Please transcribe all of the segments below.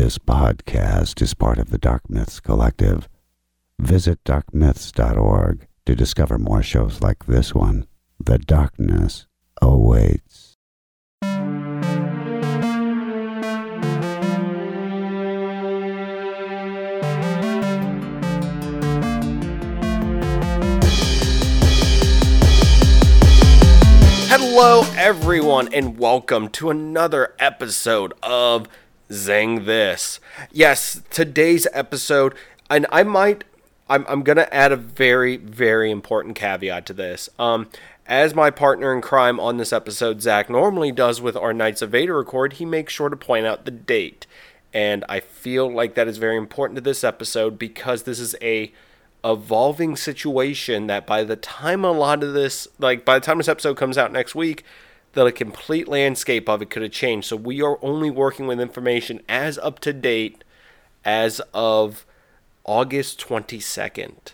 This podcast is part of the Dark Myths Collective. Visit darkmyths.org to discover more shows like this one. The darkness awaits. Hello, everyone, and welcome to another episode of Zang This. Yes, today's episode, and I might, I'm, I'm gonna add a very, very important caveat to this. Um, as my partner in crime on this episode, Zach, normally does with our Knights of Vader record, he makes sure to point out the date. And I feel like that is very important to this episode because this is a evolving situation that by the time a lot of this, like by the time this episode comes out next week, the complete landscape of it could have changed. So we are only working with information as up to date as of August 22nd.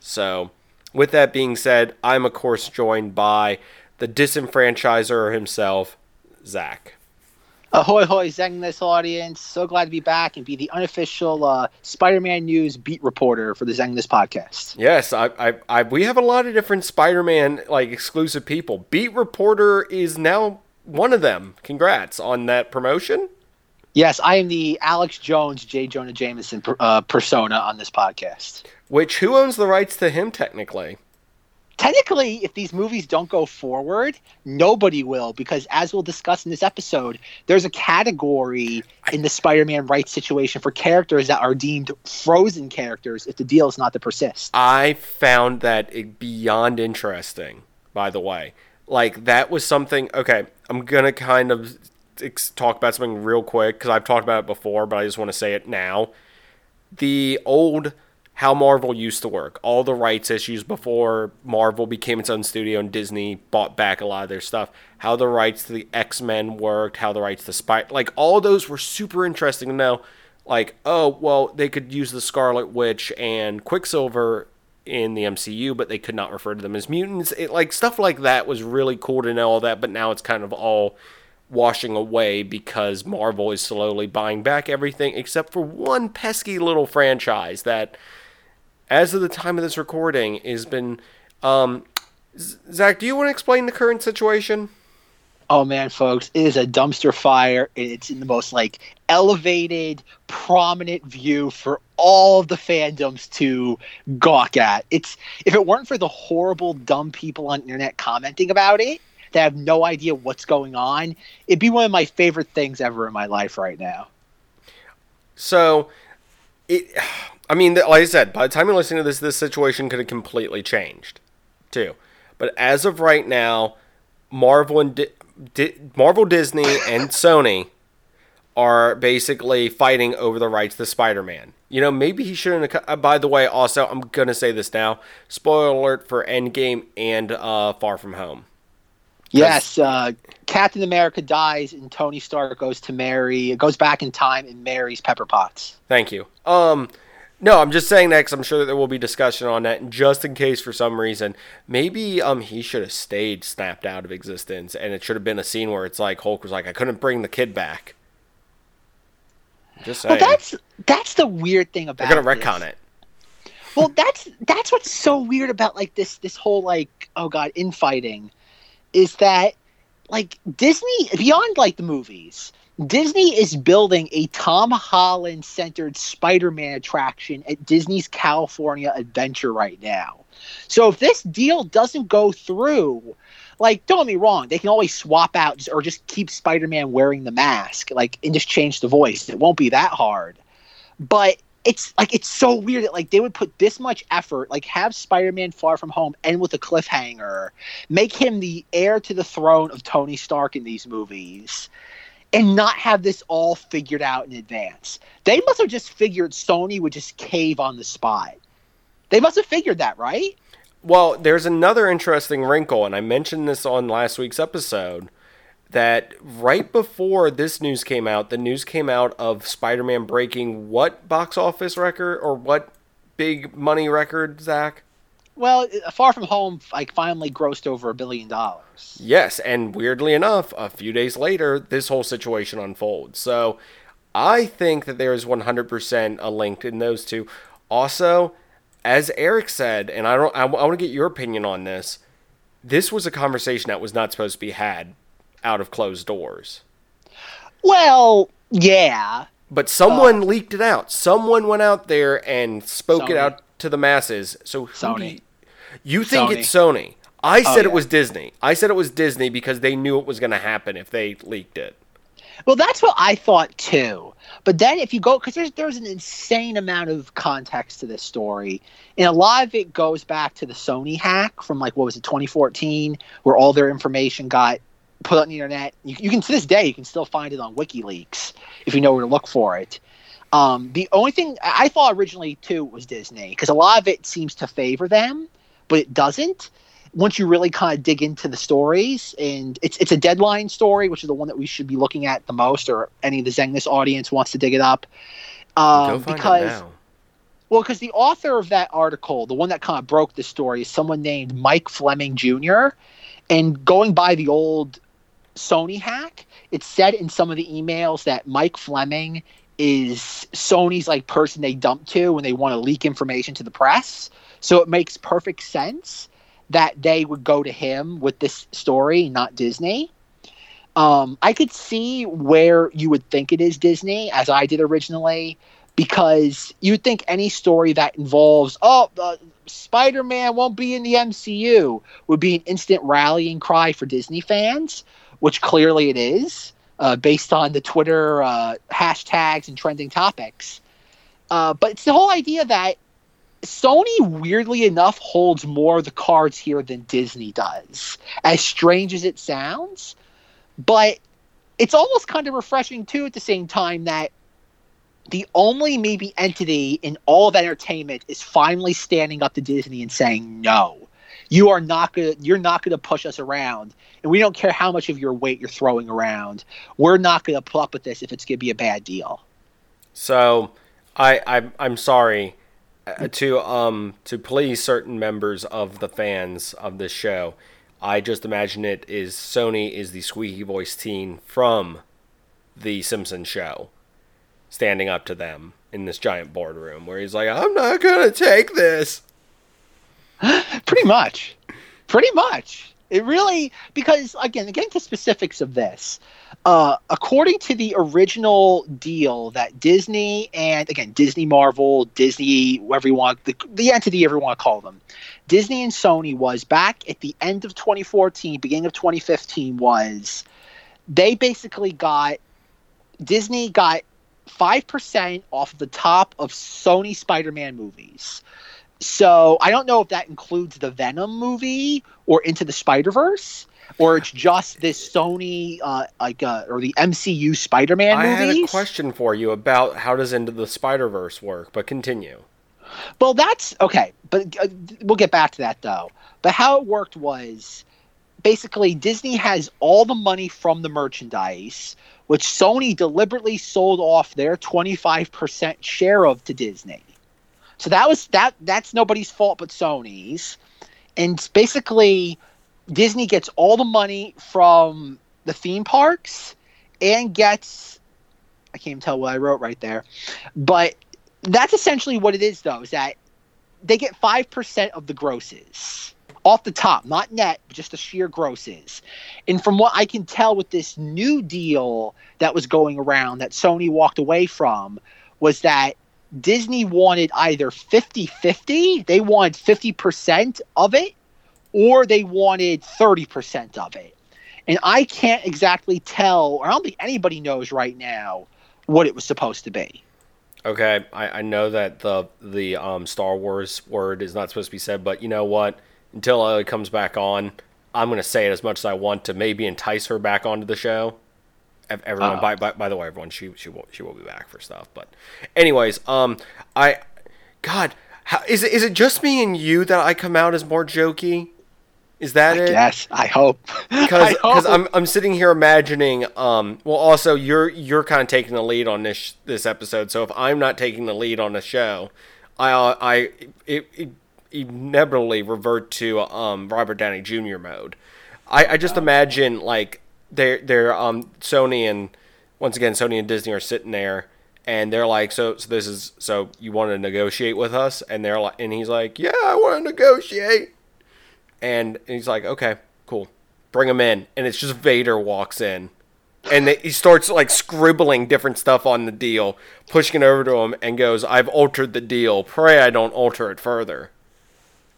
So, with that being said, I'm of course joined by the disenfranchiser himself, Zach. Ahoy, hoy, Zang this audience. So glad to be back and be the unofficial uh, Spider Man news beat reporter for the Zang this podcast. Yes, I, I, I, we have a lot of different Spider-Man like exclusive people. Beat reporter is now one of them. Congrats on that promotion. Yes, I am the Alex Jones, J. Jonah Jameson uh, persona on this podcast. Which who owns the rights to him technically? Technically, if these movies don't go forward, nobody will, because as we'll discuss in this episode, there's a category in the Spider Man rights situation for characters that are deemed frozen characters if the deal is not to persist. I found that beyond interesting, by the way. Like, that was something. Okay, I'm going to kind of talk about something real quick because I've talked about it before, but I just want to say it now. The old how Marvel used to work. All the rights issues before Marvel became its own studio and Disney bought back a lot of their stuff. How the rights to the X Men worked, how the rights to Spy, like all those were super interesting to know. Like, oh, well, they could use the Scarlet Witch and Quicksilver in the MCU, but they could not refer to them as mutants. It, like stuff like that was really cool to know all that, but now it's kind of all washing away because Marvel is slowly buying back everything except for one pesky little franchise that as of the time of this recording, has been. Um, Zach, do you want to explain the current situation? Oh man, folks, it is a dumpster fire. It's in the most like elevated, prominent view for all of the fandoms to gawk at. It's if it weren't for the horrible, dumb people on the internet commenting about it that have no idea what's going on, it'd be one of my favorite things ever in my life right now. So, it I mean, like I said, by the time you're listening to this, this situation could have completely changed, too. But as of right now, Marvel and Di- Di- Marvel, Disney, and Sony are basically fighting over the rights to Spider-Man. You know, maybe he shouldn't. Have, uh, by the way, also, I'm gonna say this now. Spoiler alert for Endgame and uh, Far From Home. Yes, uh, Captain America dies and Tony Stark goes to marry, goes back in time and marries Pepper Potts. Thank you. Um, no, I'm just saying that because I'm sure that there will be discussion on that. And just in case, for some reason, maybe um he should have stayed snapped out of existence, and it should have been a scene where it's like Hulk was like, "I couldn't bring the kid back." Just saying. Well, that's that's the weird thing about. They're gonna retcon it. Well, that's that's what's so weird about like this this whole like oh god infighting, is that like Disney beyond like the movies Disney is building a Tom Holland centered Spider Man attraction at Disney's California Adventure right now. So if this deal doesn't go through, like, don't get me wrong, they can always swap out or just keep Spider Man wearing the mask, like, and just change the voice. It won't be that hard. But it's like it's so weird that like they would put this much effort, like have Spider-Man Far From Home end with a cliffhanger, make him the heir to the throne of Tony Stark in these movies, and not have this all figured out in advance. They must have just figured Sony would just cave on the spot. They must have figured that, right? Well, there's another interesting wrinkle, and I mentioned this on last week's episode. That right before this news came out, the news came out of Spider Man breaking what box office record or what big money record, Zach? Well, uh, Far From Home like finally grossed over a billion dollars. Yes, and weirdly enough, a few days later, this whole situation unfolds. So, I think that there is 100% a link in those two. Also, as Eric said, and I don't, I, I want to get your opinion on this. This was a conversation that was not supposed to be had out of closed doors. Well, yeah, But someone leaked it out. Someone went out there and spoke it out to the masses. So who do you, you think Sony. it's Sony? I said yeah. it was Disney. I said it was Disney because they knew it was going to happen if they leaked it. Well, that's what I thought too. But then if you go, because there's there's an insane amount of context to this story, and a lot of it goes back to the Sony hack from like what was it 2014, where all their information got put on the internet. You, you can to this day you can still find it on WikiLeaks if you know where to look for it. Um, the only thing I I thought originally too was Disney because a lot of it seems to favor them, but it doesn't. Once you really kind of dig into the stories and it's it's a deadline story which is the one that we should be looking at the most or any of the Zengness audience wants to dig it up. Go um, find because well because the author of that article the one that kind of broke the story is someone named Mike Fleming Jr. and going by the old Sony hack it said in some of the emails that Mike Fleming is Sony's like person they dump to when they want to leak information to the press so it makes perfect sense that they would go to him with this story, not Disney. Um, I could see where you would think it is Disney, as I did originally, because you would think any story that involves, oh, uh, Spider Man won't be in the MCU, would be an instant rallying cry for Disney fans, which clearly it is, uh, based on the Twitter uh, hashtags and trending topics. Uh, but it's the whole idea that Sony, weirdly enough, holds more of the cards here than Disney does. As strange as it sounds, but it's almost kind of refreshing too. At the same time, that the only maybe entity in all of entertainment is finally standing up to Disney and saying, "No, you are not gonna. You're not gonna push us around, and we don't care how much of your weight you're throwing around. We're not gonna put up with this if it's gonna be a bad deal." So, I, I I'm sorry to um to please certain members of the fans of this show. I just imagine it is Sony is the squeaky voice teen from the Simpsons show, standing up to them in this giant boardroom where he's like, "I'm not gonna take this." Pretty much. Pretty much. It really because again, getting to specifics of this, uh, according to the original deal that Disney and again Disney Marvel, Disney, whatever you want, the, the entity ever want to call them, Disney and Sony was back at the end of 2014, beginning of 2015 was they basically got Disney got five percent off the top of Sony Spider-Man movies. So I don't know if that includes the Venom movie or Into the Spider Verse, or it's just this Sony uh, like uh, or the MCU Spider-Man I had a question for you about how does Into the Spider Verse work, but continue. Well, that's okay, but uh, we'll get back to that though. But how it worked was basically Disney has all the money from the merchandise, which Sony deliberately sold off their 25% share of to Disney. So that was that that's nobody's fault but Sony's. And basically Disney gets all the money from the theme parks and gets I can't even tell what I wrote right there. But that's essentially what it is though, is that they get five percent of the grosses off the top, not net, just the sheer grosses. And from what I can tell with this new deal that was going around that Sony walked away from was that Disney wanted either 50-50, they wanted 50% of it, or they wanted 30% of it. And I can't exactly tell, or I don't think anybody knows right now what it was supposed to be. Okay, I, I know that the the um, Star Wars word is not supposed to be said, but you know what? Until Ellie comes back on, I'm gonna say it as much as I want to maybe entice her back onto the show. Ev- Everyone, Uh-oh. by, by by the way, everyone, she she will she will be back for stuff. But, anyways, um, I, God, how, is it is it just me and you that I come out as more jokey? Is that I it? Yes, I hope. because. I'm I'm sitting here imagining um well also you're you're kind of taking the lead on this this episode so if I'm not taking the lead on the show I I it, it inevitably revert to um Robert Downey Jr. mode I I just imagine like they're they're um Sony and once again, Sony and Disney are sitting there, and they're like, "So, so this is so you want to negotiate with us?" And they're like, and he's like, "Yeah, I want to negotiate." And, he's like, "Okay, cool, bring him in." And it's just Vader walks in, and they, he starts like scribbling different stuff on the deal, pushing it over to him, and goes, "I've altered the deal. Pray I don't alter it further."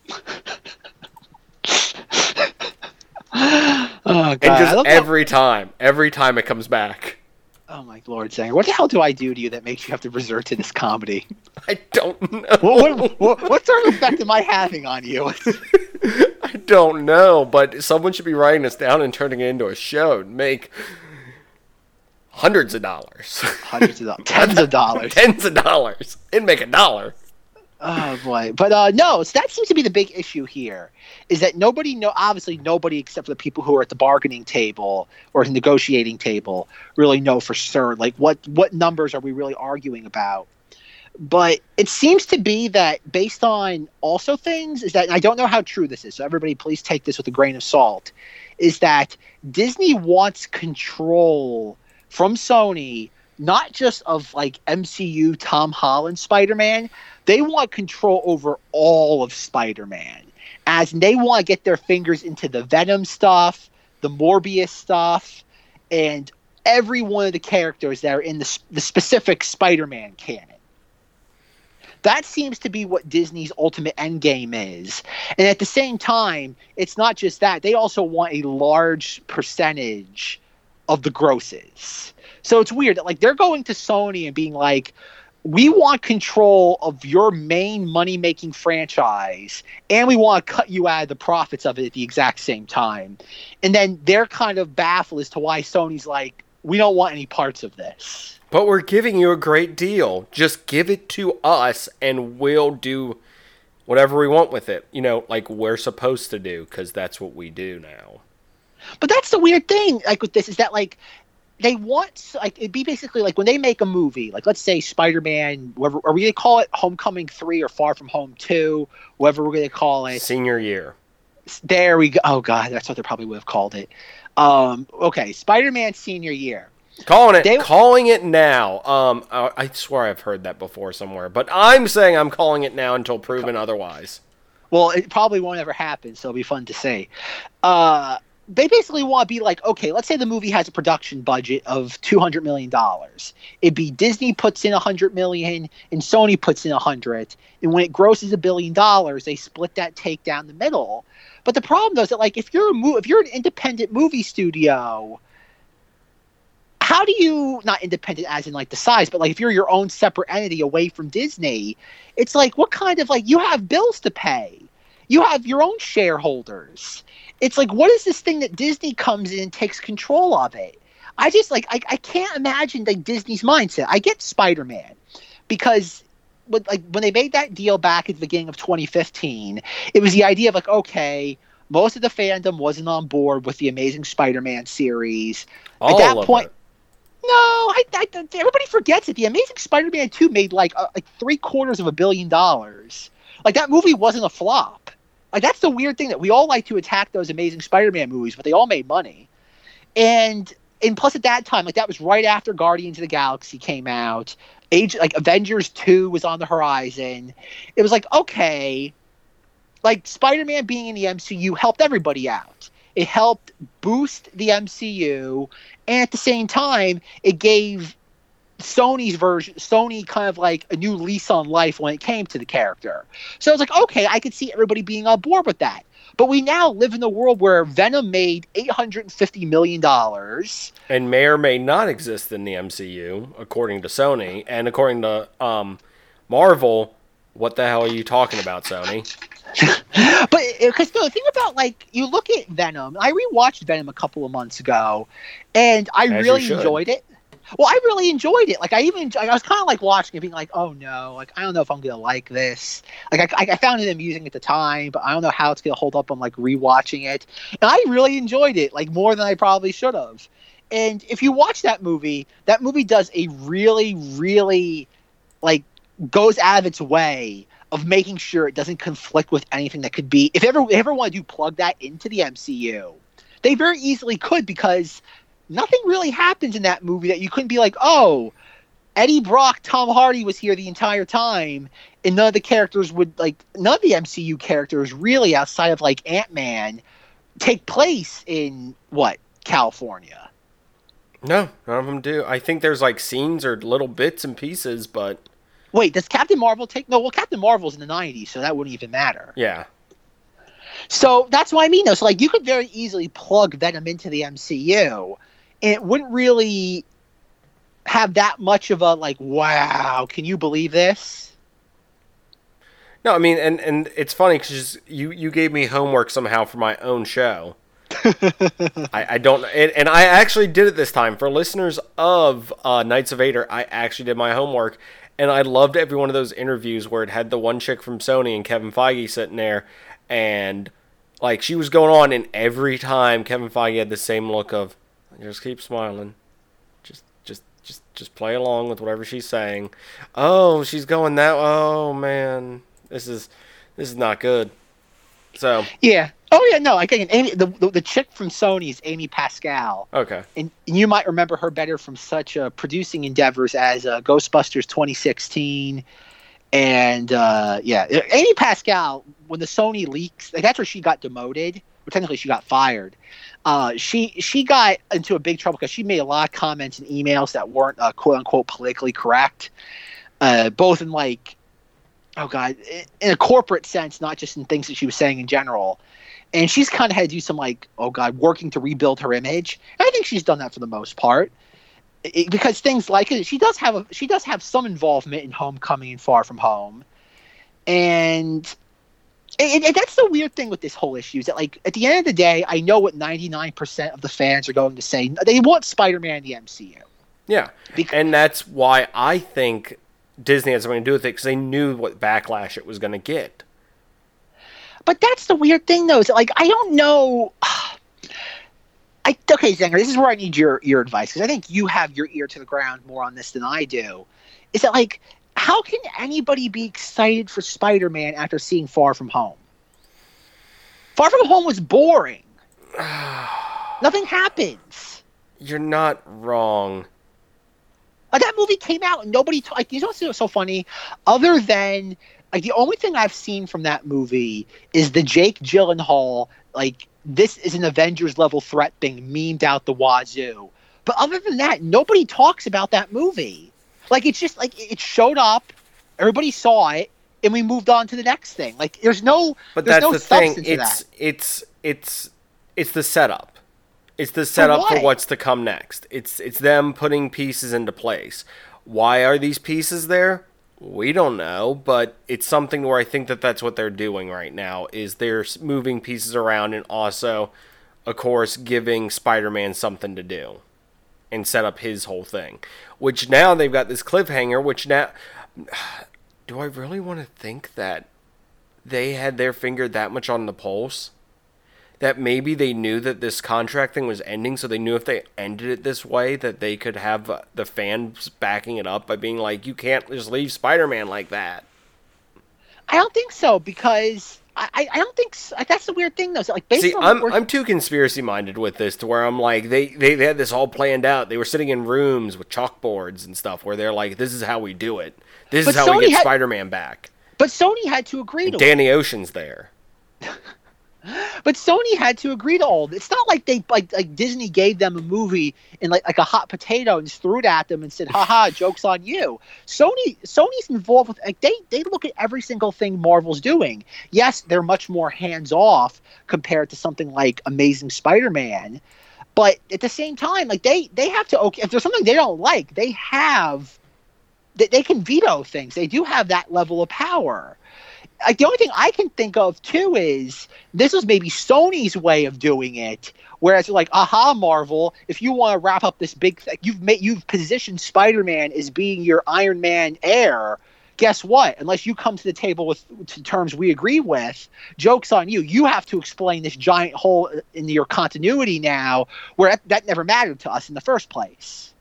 Oh god! And just love that- every time, every time it comes back. Oh my lord, Sanger! What the hell do I do to you that makes you have to resort to this comedy? I don't know. What, what, what, what sort of effect am I having on you? I don't know, but someone should be writing this down and turning it into a show and make hundreds of dollars, Hundreds of dollars, tens of dollars. tens of dollars, and make a dollar. Oh boy, but uh, no, so that seems to be the big issue here. Is that nobody know? Obviously, nobody except for the people who are at the bargaining table or the negotiating table really know for sure. Like, what what numbers are we really arguing about? But it seems to be that based on also things is that I don't know how true this is. So everybody, please take this with a grain of salt. Is that Disney wants control from Sony, not just of like MCU Tom Holland Spider Man, they want control over all of Spider-Man, as they want to get their fingers into the Venom stuff, the Morbius stuff, and every one of the characters that are in the, the specific Spider-Man canon. That seems to be what Disney's ultimate end game is. And at the same time, it's not just that. They also want a large percentage of the grosses. So it's weird that like they're going to Sony and being like, we want control of your main money making franchise and we want to cut you out of the profits of it at the exact same time. And then they're kind of baffled as to why Sony's like, we don't want any parts of this. But we're giving you a great deal. Just give it to us, and we'll do whatever we want with it. You know, like we're supposed to do, because that's what we do now. But that's the weird thing, like with this, is that like they want like it'd be basically like when they make a movie, like let's say Spider-Man, whatever are we gonna call it Homecoming three or Far From Home two, whatever we're gonna call it. Senior year. There we go. Oh god, that's what they probably would have called it. Um, okay, Spider-Man senior year. Calling it, They- calling it now. Um, I, I swear I've heard that before somewhere, but I'm saying I'm calling it now until proven otherwise. Well, it probably won't ever happen, so it'll be fun to say. Uh, they basically want to be like, okay, let's say the movie has a production budget of two hundred million dollars. It'd be Disney puts in a hundred million and Sony puts in a hundred, and when it grosses a billion dollars, they split that take down the middle. But the problem though is that like if you're a mo- if you're an independent movie studio, how do you not independent as in like the size, but like if you're your own separate entity away from Disney, it's like what kind of like you have bills to pay, you have your own shareholders. It's like what is this thing that Disney comes in and takes control of it? I just like I, I can't imagine like Disney's mindset. I get Spider Man because when, like when they made that deal back at the beginning of 2015, it was the idea of like okay, most of the fandom wasn't on board with the Amazing Spider-Man series. All that of point- it. No, I, I, everybody forgets it. The Amazing Spider-Man 2 made like uh, like three quarters of a billion dollars. Like that movie wasn't a flop. Like that's the weird thing that we all like to attack those Amazing Spider-Man movies, but they all made money. And and plus at that time, like that was right after Guardians of the Galaxy came out. Age like Avengers 2 was on the horizon. It was like, okay, like Spider-Man being in the MCU helped everybody out. It helped boost the MCU, and at the same time, it gave Sony's version, Sony kind of like a new lease on life when it came to the character. So I was like, okay, I could see everybody being on board with that. But we now live in a world where Venom made eight hundred and fifty million dollars. and may or may not exist in the MCU, according to Sony, and according to um, Marvel. What the hell are you talking about, Sony? But because no, the thing about like you look at Venom, I rewatched Venom a couple of months ago, and I As really enjoyed it. Well, I really enjoyed it. Like I even I was kind of like watching it, being like, "Oh no, like I don't know if I'm gonna like this." Like I, I found it amusing at the time, but I don't know how it's gonna hold up on like rewatching it. And I really enjoyed it, like more than I probably should have. And if you watch that movie, that movie does a really, really like goes out of its way of making sure it doesn't conflict with anything that could be. If ever if ever want to plug that into the MCU, they very easily could because nothing really happens in that movie that you couldn't be like, oh, Eddie Brock, Tom Hardy was here the entire time, and none of the characters would like none of the MCU characters really outside of like Ant Man take place in what California. No, none of them do. I think there's like scenes or little bits and pieces, but Wait, does Captain Marvel take? No, well, Captain Marvel's in the '90s, so that wouldn't even matter. yeah. So that's what I mean, though. So like, you could very easily plug Venom into the MCU, and it wouldn't really have that much of a like, wow, can you believe this? No, I mean, and and it's funny because you you gave me homework somehow for my own show. I, I don't, and, and I actually did it this time for listeners of uh, Knights of Vader. I actually did my homework, and I loved every one of those interviews where it had the one chick from Sony and Kevin Feige sitting there, and like she was going on, and every time Kevin Feige had the same look of just keep smiling, just just just just play along with whatever she's saying. Oh, she's going that. Oh man, this is this is not good. So Yeah. Oh yeah, no. Again, Amy, the, the the chick from Sony is Amy Pascal, okay, and you might remember her better from such uh, producing endeavors as uh, Ghostbusters 2016, and uh, yeah, Amy Pascal. When the Sony leaks, like, that's where she got demoted. Technically, she got fired. Uh, she she got into a big trouble because she made a lot of comments and emails that weren't uh, quote unquote politically correct, uh, both in like, oh god, in a corporate sense, not just in things that she was saying in general. And she's kind of had to do some like oh god working to rebuild her image. And i think she's done that for the most part. It, because things like it she does have a she does have some involvement in homecoming and far from home. And it, it, that's the weird thing with this whole issue is that like at the end of the day i know what 99% of the fans are going to say they want spider-man in the mcu yeah, Bec- and that's why I think Disney had something to do with it because they knew what backlash it was going to get. But that's the weird thing, though. Is that, like I don't know. I okay, Zenger. This is where I need your your advice because I think you have your ear to the ground more on this than I do. Is that like how can anybody be excited for Spider-Man after seeing Far From Home? Far From Home was boring. Nothing happens. You're not wrong. Like that movie came out and nobody t- like you know what's so funny? Other than like the only thing I've seen from that movie is the Jake Gyllenhaal like this is an Avengers level threat being memed out the wazoo. But other than that, nobody talks about that movie. Like it's just like it showed up, everybody saw it, and we moved on to the next thing. Like there's no But there's that's no the thing. It's it's it's it's the setup. It's the setup for what? what's to come next. It's it's them putting pieces into place. Why are these pieces there? We don't know, but it's something where I think that that's what they're doing right now is they're moving pieces around and also, of course, giving Spider-Man something to do and set up his whole thing. Which now they've got this cliffhanger. Which now, do I really want to think that they had their finger that much on the pulse that maybe they knew that this contract thing was ending so they knew if they ended it this way that they could have uh, the fans backing it up by being like you can't just leave spider-man like that I don't think so because I, I- don't think s that's the weird thing though. So, like see I'm, I'm too conspiracy minded with this to where i'm like they, they, they had this all planned out they were sitting in rooms with chalkboards and stuff where they're like this is how we do it this is But how we get had- spider-man back but Sony had to agree to it. danny ocean's there But Sony had to agree to all. It's not like they like like Disney gave them a movie and like like a hot potato and threw it at them and said, "Haha, jokes on you." Sony Sony's involved with like they they look at every single thing Marvel's doing. Yes, they're much more hands off compared to something like Amazing Spider-Man, but at the same time, like they they have to okay if there's something they don't like, they have they, they can veto things. They do have that level of power. Like the only thing I can think of too is this was maybe Sony's way of doing it. Whereas like, aha, Marvel, if you want to wrap up this big thing, you've made you've positioned Spider-Man as being your Iron Man heir. Guess what? Unless you come to the table with to terms we agree with, jokes on you. You have to explain this giant hole in your continuity now, where that, that never mattered to us in the first place.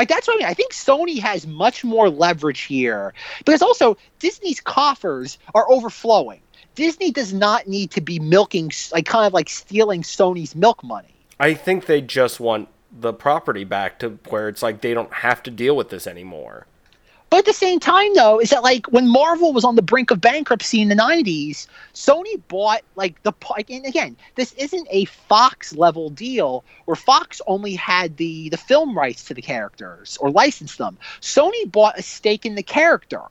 Like that's what I mean. I think Sony has much more leverage here because also Disney's coffers are overflowing. Disney does not need to be milking, like kind of like stealing Sony's milk money. I think they just want the property back to where it's like they don't have to deal with this anymore. But at the same time, though, is that like when Marvel was on the brink of bankruptcy in the '90s, Sony bought like the and again, this isn't a Fox level deal where Fox only had the the film rights to the characters or licensed them. Sony bought a stake in the character.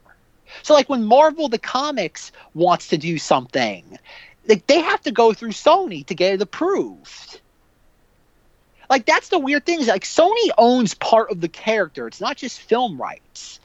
So like when Marvel the comics wants to do something, like they have to go through Sony to get it approved. Like that's the weird thing is like Sony owns part of the character. It's not just film rights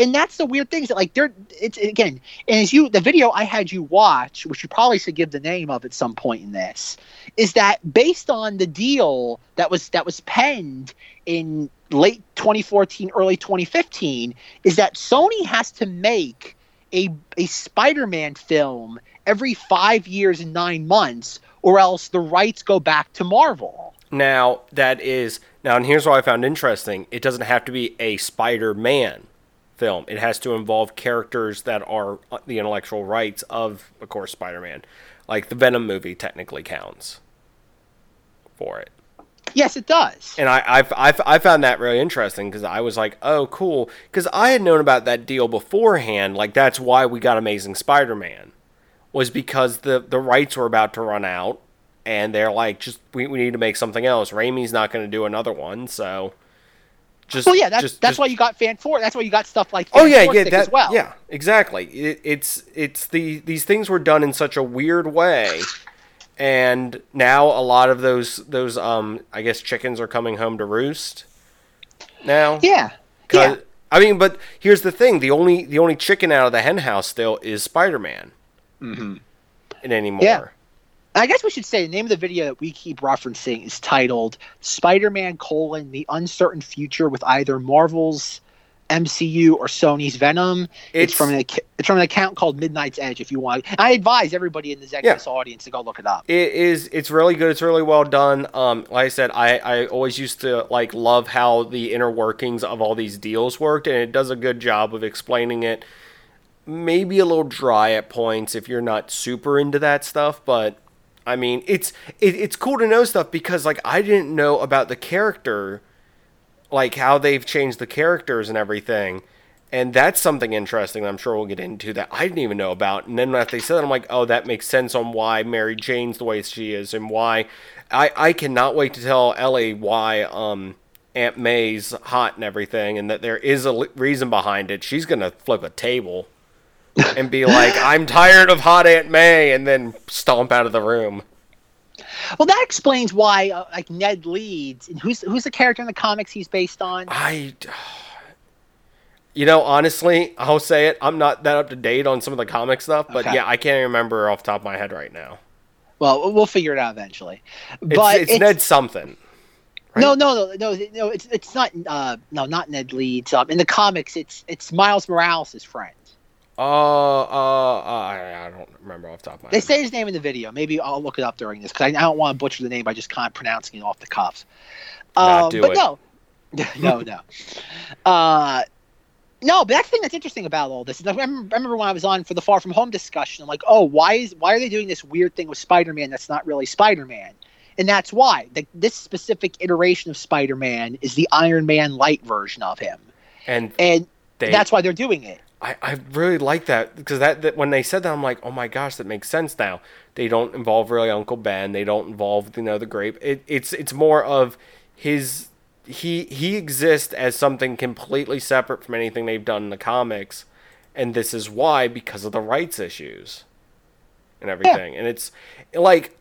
and that's the weird thing is that like they're it's again and as you the video i had you watch which you probably should give the name of at some point in this is that based on the deal that was that was penned in late 2014 early 2015 is that sony has to make a, a spider-man film every five years and nine months or else the rights go back to marvel. Now that is now and here's what i found interesting. It doesn't have to be a spider-man film. It has to involve characters that are uh, the intellectual rights of, of course, Spider-Man. Like the Venom movie technically counts for it. Yes, it does. And I I've, I've, I found that really interesting because I was like, oh, cool. Because I had known about that deal beforehand. Like that's why we got Amazing Spider-Man was because the the rights were about to run out, and they're like, just we, we need to make something else. Raimi's not going to do another one, so just, well, yeah, that's just, that's just, why you got fan four. That's why you got stuff like fan oh yeah, yeah, that, as well. Yeah, exactly. It, it's it's the these things were done in such a weird way, and now a lot of those those um I guess chickens are coming home to roost. Now, yeah, yeah. I mean, but here's the thing: the only the only chicken out of the henhouse still is Spider Man. Mm-hmm. And anymore. Yeah. I guess we should say the name of the video that we keep referencing is titled Spider-Man: colon The Uncertain Future with either Marvel's MCU or Sony's Venom. It's, it's from an it's from an account called Midnight's Edge. If you want, I advise everybody in the Zegas yeah. audience to go look it up. It is. It's really good. It's really well done. Um, like I said, I I always used to like love how the inner workings of all these deals worked, and it does a good job of explaining it. Maybe a little dry at points if you're not super into that stuff, but I mean, it's it, it's cool to know stuff because like I didn't know about the character, like how they've changed the characters and everything, and that's something interesting. I'm sure we'll get into that I didn't even know about. And then after they said that, I'm like, oh, that makes sense on why Mary Jane's the way she is and why I I cannot wait to tell Ellie why um Aunt May's hot and everything, and that there is a reason behind it. She's gonna flip a table and be like, "I'm tired of hot Aunt May," and then stomp out of the room. Well, that explains why, uh, like Ned Leeds, and who's who's the character in the comics he's based on? I, you know, honestly, I'll say it. I'm not that up to date on some of the comic stuff, but okay. yeah, I can't remember off the top of my head right now. Well, we'll figure it out eventually. But it's, it's, it's Ned something. Right? No, no, no, no, no. It's it's not. Uh, no, not Ned Leeds. Um, in the comics, it's it's Miles Morales' friend. Uh, uh, uh, I, I don't remember off the top of my head. They say his name in the video. Maybe I'll look it up during this because I, I, don't want to butcher the name by just kind of pronouncing it off the cuff. Um, do but it. no, no, no. Uh, no, but that's the thing that's interesting about all this. I remember, I remember when I was on for the Far From Home discussion. I'm like, oh, why is why are they doing this weird thing with Spider-Man that's not really Spider-Man? And that's why the, this specific iteration of Spider-Man is the Iron Man light version of him, and and they, that's why they're doing it. I, I really like that because that, that when they said that I'm like oh my gosh that makes sense now. They don't involve really Uncle Ben. They don't involve you know the grape. It, it's it's more of his he he exists as something completely separate from anything they've done in the comics and this is why because of the rights issues and everything. Yeah. and it's like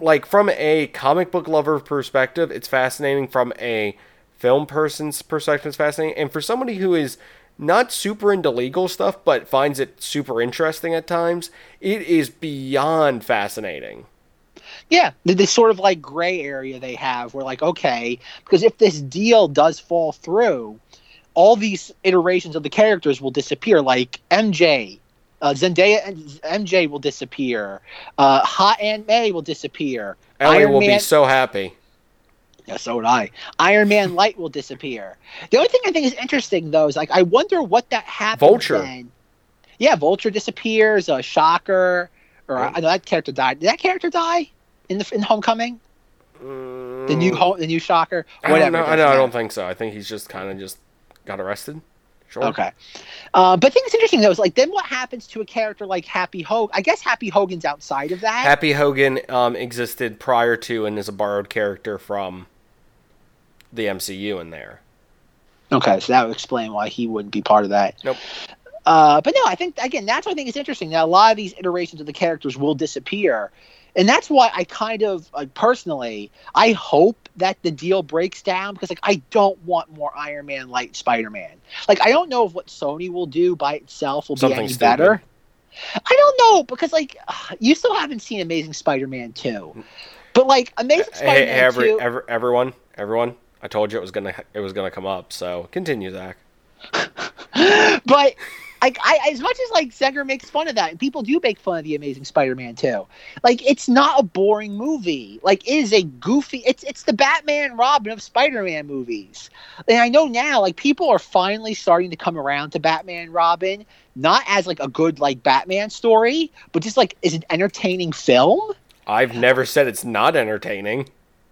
like from a comic book lover perspective it's fascinating. From a film person's perspective it's fascinating. And for somebody who is not super into legal stuff, but finds it super interesting at times, it is beyond fascinating. Yeah, this sort of like gray area they have where, like, okay, because if this deal does fall through, all these iterations of the characters will disappear. Like MJ, uh, Zendaya and MJ will disappear. Uh, Hot Aunt May will disappear. Ellie Iron will Man- be so happy. Yeah, so would I. Iron Man Light will disappear. The only thing I think is interesting though is like I wonder what that happens. Vulture. Then. Yeah, Vulture disappears. A uh, Shocker, or right. I know that character died. Did that character die in the in Homecoming? Mm, The new home, the new Shocker. I Whatever. don't know. I know. I don't think so. I think he's just kind of just got arrested. Sure. Okay. Uh, but I think it's interesting though. Is like then what happens to a character like Happy Hogan? I guess Happy Hogan's outside of that. Happy Hogan um, existed prior to and is a borrowed character from the MCU in there. Okay, so that would explain why he wouldn't be part of that. Nope. Uh, but no, I think again that's what I think is interesting. That a lot of these iterations of the characters will disappear, and that's why I kind of like, personally I hope that the deal breaks down because like I don't want more Iron Man light Spider Man. Like I don't know if what Sony will do by itself will Something be any stupid. better. I don't know because like you still haven't seen Amazing Spider Man two, but like Amazing Spider Man hey every, two. every, everyone, everyone! I told you it was gonna it was gonna come up. So continue, Zach. but like I, as much as like Zenger makes fun of that, and people do make fun of the Amazing Spider-Man too. Like it's not a boring movie. Like it is a goofy. It's it's the Batman Robin of Spider-Man movies. And I know now, like people are finally starting to come around to Batman Robin, not as like a good like Batman story, but just like is an entertaining film. I've never said it's not entertaining.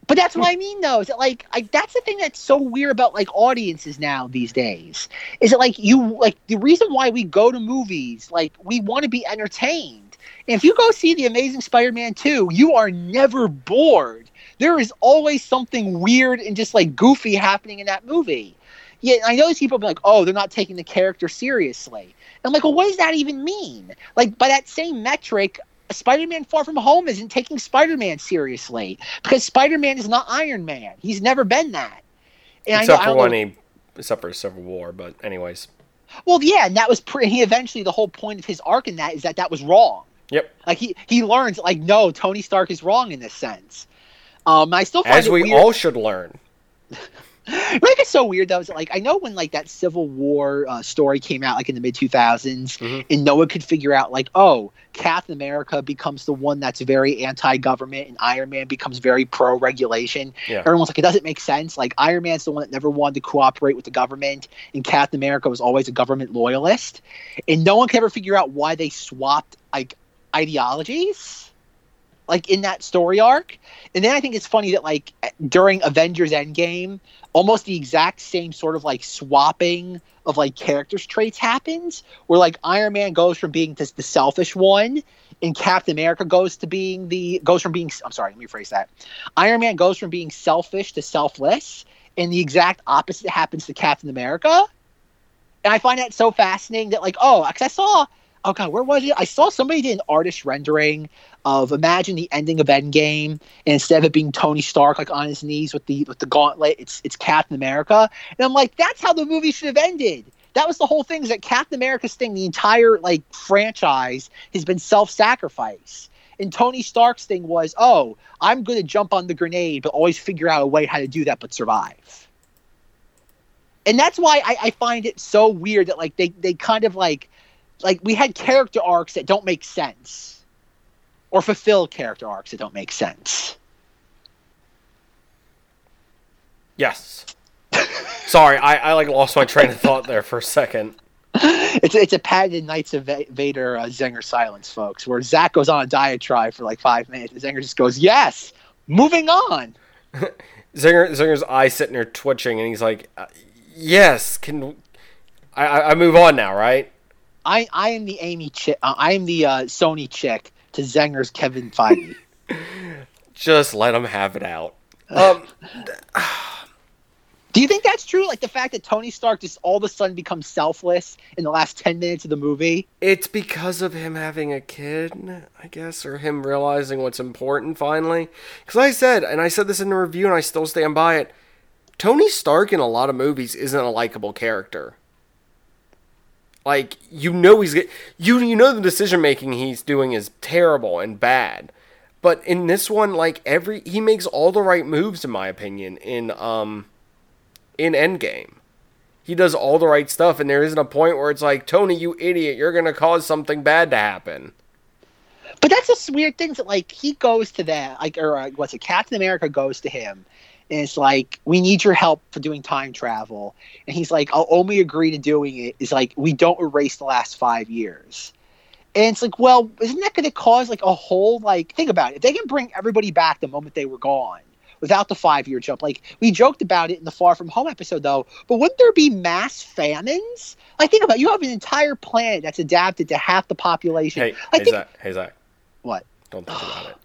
But that's what I mean, though. Is that like, I, that's the thing that's so weird about like audiences now these days. Is it like you like the reason why we go to movies? Like we want to be entertained. And if you go see the Amazing Spider-Man two, you are never bored. There is always something weird and just like goofy happening in that movie. Yeah, I know these people be like, "Oh, they're not taking the character seriously." And I'm like, "Well, what does that even mean?" Like by that same metric, Spider-Man Far From Home isn't taking Spider-Man seriously because Spider-Man is not Iron Man. He's never been that. And except I for know, I when know- he, except for Civil War. But anyways, well, yeah, and that was pretty. he eventually the whole point of his arc in that is that that was wrong. Yep. Like he he learns like no, Tony Stark is wrong in this sense. Um, I still find as we weird. all should learn. What I think so weird though is like I know when like that Civil War uh, story came out like in the mid 2000s, Mhm. and no one could figure out like oh Captain America becomes the one that's very anti-government and Iron Man becomes very pro-regulation. Yeah. Everyone's like it doesn't make sense. Like Iron Man's the one that never wanted to cooperate with the government, and Captain America was always a government loyalist, and no one could ever figure out why they swapped like ideologies like in that story arc. And then I think it's funny that like during Avengers Endgame, almost the exact same sort of like swapping of like characters traits happens where like Iron Man goes from being just the selfish one and Captain America goes to being the goes from being I'm sorry, let me rephrase that. Iron Man goes from being selfish to selfless and the exact opposite happens to Captain America. And I find that so fascinating that like oh, cuz I saw oh god, where was it? I saw somebody did an artist rendering of imagine the ending of Endgame, and instead of it being Tony Stark like on his knees with the with the gauntlet, it's it's Captain America, and I'm like, that's how the movie should have ended. That was the whole thing. Is that Captain America's thing? The entire like franchise has been self-sacrifice, and Tony Stark's thing was, oh, I'm going to jump on the grenade, but always figure out a way how to do that, but survive. And that's why I, I find it so weird that like they they kind of like like we had character arcs that don't make sense or fulfill character arcs that don't make sense. Yes. Sorry, I, I like lost my train of thought there for a second. It's it's a patented Knights of Vader uh, Zenger silence, folks, where Zach goes on a diatribe for like five minutes, and Zenger just goes, "Yes, moving on." Zinger Zinger's eye sitting there twitching, and he's like, uh, "Yes, can I? I move on now, right?" I I am the Amy chick. Uh, I am the uh, Sony chick to Zenger's Kevin Feige. Just let him have it out. Um, Do you think that's true? Like the fact that Tony Stark just all of a sudden becomes selfless in the last ten minutes of the movie? it's because of him having a kid, I guess, or him realizing what's important finally. Because I said, and I said this in the review, and I still stand by it. Tony Stark in a lot of movies isn't a likable character. Like you know he's you you know the decision making he's doing is terrible and bad. But in this one like every he makes all the right moves in my opinion in um in Endgame. He does all the right stuff and there isn't a point where it's like Tony you idiot you're to cause something bad to happen. But that's just weird things that like he goes to that like or uh, what's it? Captain America goes to him, and it's like we need your help for doing time travel, and he's like, I'll only agree to doing it is like we don't erase the last five years, and it's like, well, isn't that going to cause like a whole like think about it? If they can bring everybody back the moment they were gone without the five year jump. Like we joked about it in the Far From Home episode, though. But wouldn't there be mass famines? Like think about it. you have an entire planet that's adapted to half the population. Hey, hey think Zach. Hey Zach. what? Don't think about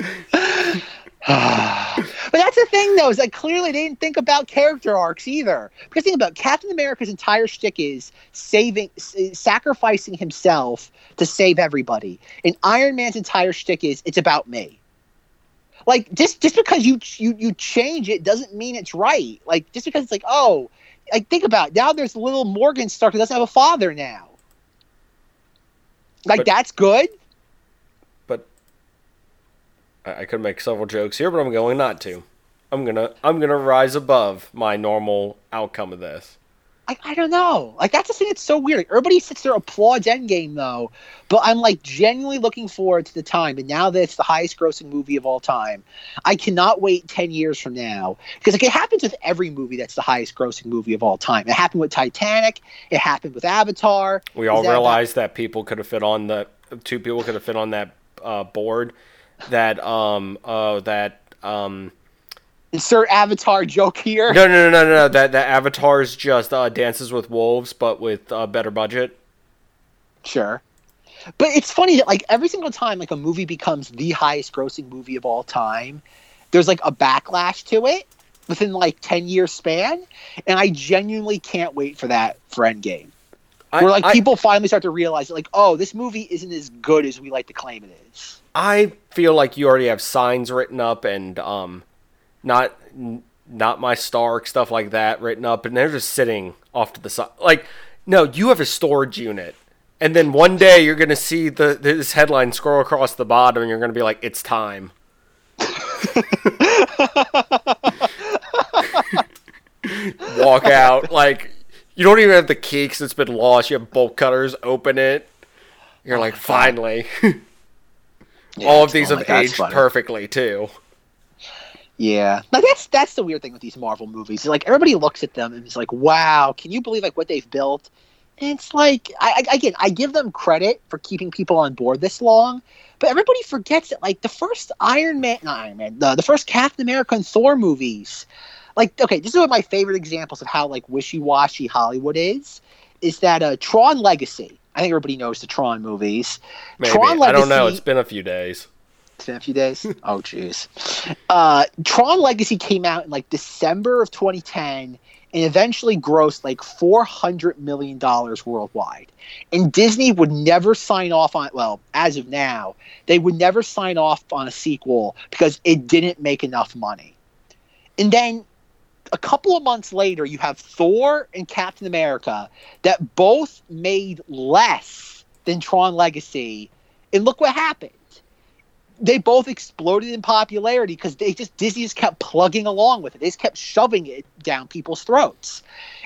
it. but that's the thing, though, is that clearly they didn't think about character arcs either. Because think about it, Captain America's entire shtick is saving, s- sacrificing himself to save everybody, and Iron Man's entire shtick is it's about me. Like just just because you you you change it doesn't mean it's right. Like just because it's like oh, like think about it. now there's little Morgan Stark who doesn't have a father now. Like But- that's good. I, I could make several jokes here, but I'm going not to. I'm gonna I'm gonna rise above my normal outcome of this. I, I don't know. Like that's the thing that's so weird. Like, everybody sits there applauds Endgame though, but I'm like genuinely looking forward to the time. And now that it's the highest grossing movie of all time, I cannot wait ten years from now because like it happens with every movie that's the highest grossing movie of all time. It happened with Titanic. It happened with Avatar. We all Is that- realized that people could have fit on the two people could have fit on that uh, board. That um uh that um Insert Avatar joke here. no no no no no that that Avatar's just uh, Dances with Wolves but with uh, better budget. Sure. But it's funny that like every single time like a movie becomes the highest grossing movie of all time, there's like a backlash to it within like 10 year span. And I genuinely can't wait for that for Endgame. I, Where like I- people finally start to realize like, oh, this movie isn't as good as we like to claim it is. I feel like you already have signs written up and um, not not my Stark stuff like that written up, and they're just sitting off to the side. Like, no, you have a storage unit, and then one day you're gonna see the this headline scroll across the bottom, and you're gonna be like, "It's time." Walk out like you don't even have the key because it's been lost. You have bolt cutters. Open it. You're like, finally. Yeah, All of these have like aged perfectly too. Yeah, like that's that's the weird thing with these Marvel movies. Like everybody looks at them and is like, "Wow, can you believe like what they've built?" And it's like, I, I again, I give them credit for keeping people on board this long, but everybody forgets that like the first Iron Man, not Iron Man, the, the first Captain America and Thor movies. Like, okay, this is one of my favorite examples of how like wishy-washy Hollywood is. Is that uh, Tron Legacy? I think everybody knows the Tron movies. Maybe Tron I don't know. It's been a few days. It's been a few days. oh, jeez. Uh, Tron Legacy came out in like December of 2010 and eventually grossed like 400 million dollars worldwide. And Disney would never sign off on well, as of now, they would never sign off on a sequel because it didn't make enough money. And then a couple of months later, you have Thor and Captain America that both made less than Tron Legacy. And look what happened they both exploded in popularity because they just Disney just kept plugging along with it. They just kept shoving it down people's throats.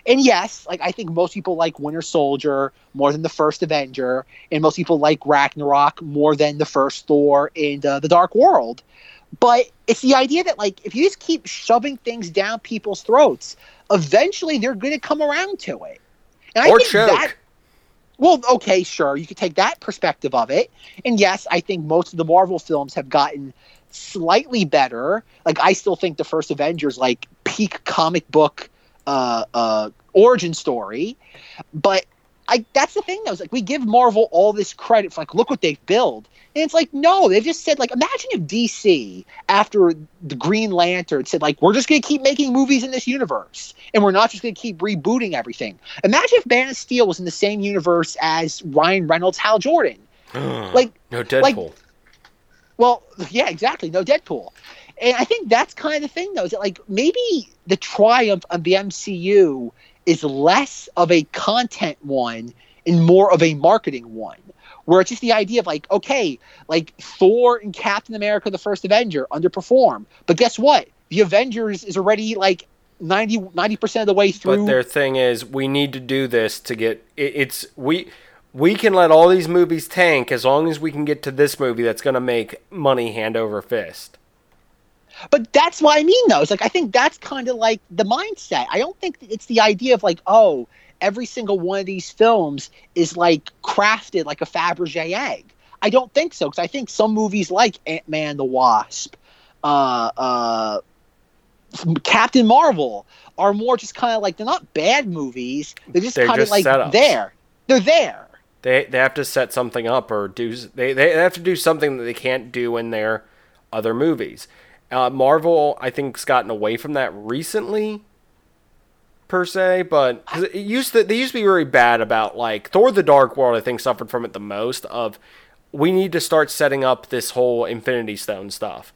And yes, like I think most people like Winter Soldier more than the first Avenger, and most people like Ragnarok more than the first Thor and uh, the Dark World. But it's the idea that like if you just keep shoving things down people's throats, eventually they're going to come around to it. And I Or think choke. that well, okay, sure. You could take that perspective of it. And yes, I think most of the Marvel films have gotten slightly better. Like I still think the first Avengers like peak comic book uh uh origin story. But I that's the thing though, is like we give Marvel all this credit for like look what they've built. And it's like, no, they've just said like imagine if DC after the Green Lantern said like we're just gonna keep making movies in this universe and we're not just gonna keep rebooting everything. Imagine if Man of Steel was in the same universe as Ryan Reynolds, Hal Jordan. Like no Deadpool. well, yeah, exactly. No Deadpool. And I think that's kind of the thing, though, is that like maybe the triumph of the MCU is less of a content one and more of a marketing one. Where it's just the idea of like, okay, like Thor and Captain America, the first Avenger, underperform. But guess what? The Avengers is already like 90 percent of the way through. but their thing is, we need to do this to get. It, it's we. We can let all these movies tank as long as we can get to this movie that's going to make money hand over fist. But that's what I mean, though. It's like I think that's kind of like the mindset. I don't think it's the idea of like, oh, every single one of these films is like crafted like a Fabergé egg. I don't think so because I think some movies like Ant Man, the Wasp, uh, uh, Captain Marvel are more just kind of like they're not bad movies. They're just kind of like there. They're there. They they have to set something up or do they they have to do something that they can't do in their other movies. Uh, Marvel, I think, has gotten away from that recently, per se. But 'cause it used to they used to be very bad about like Thor: The Dark World. I think suffered from it the most. Of we need to start setting up this whole Infinity Stone stuff.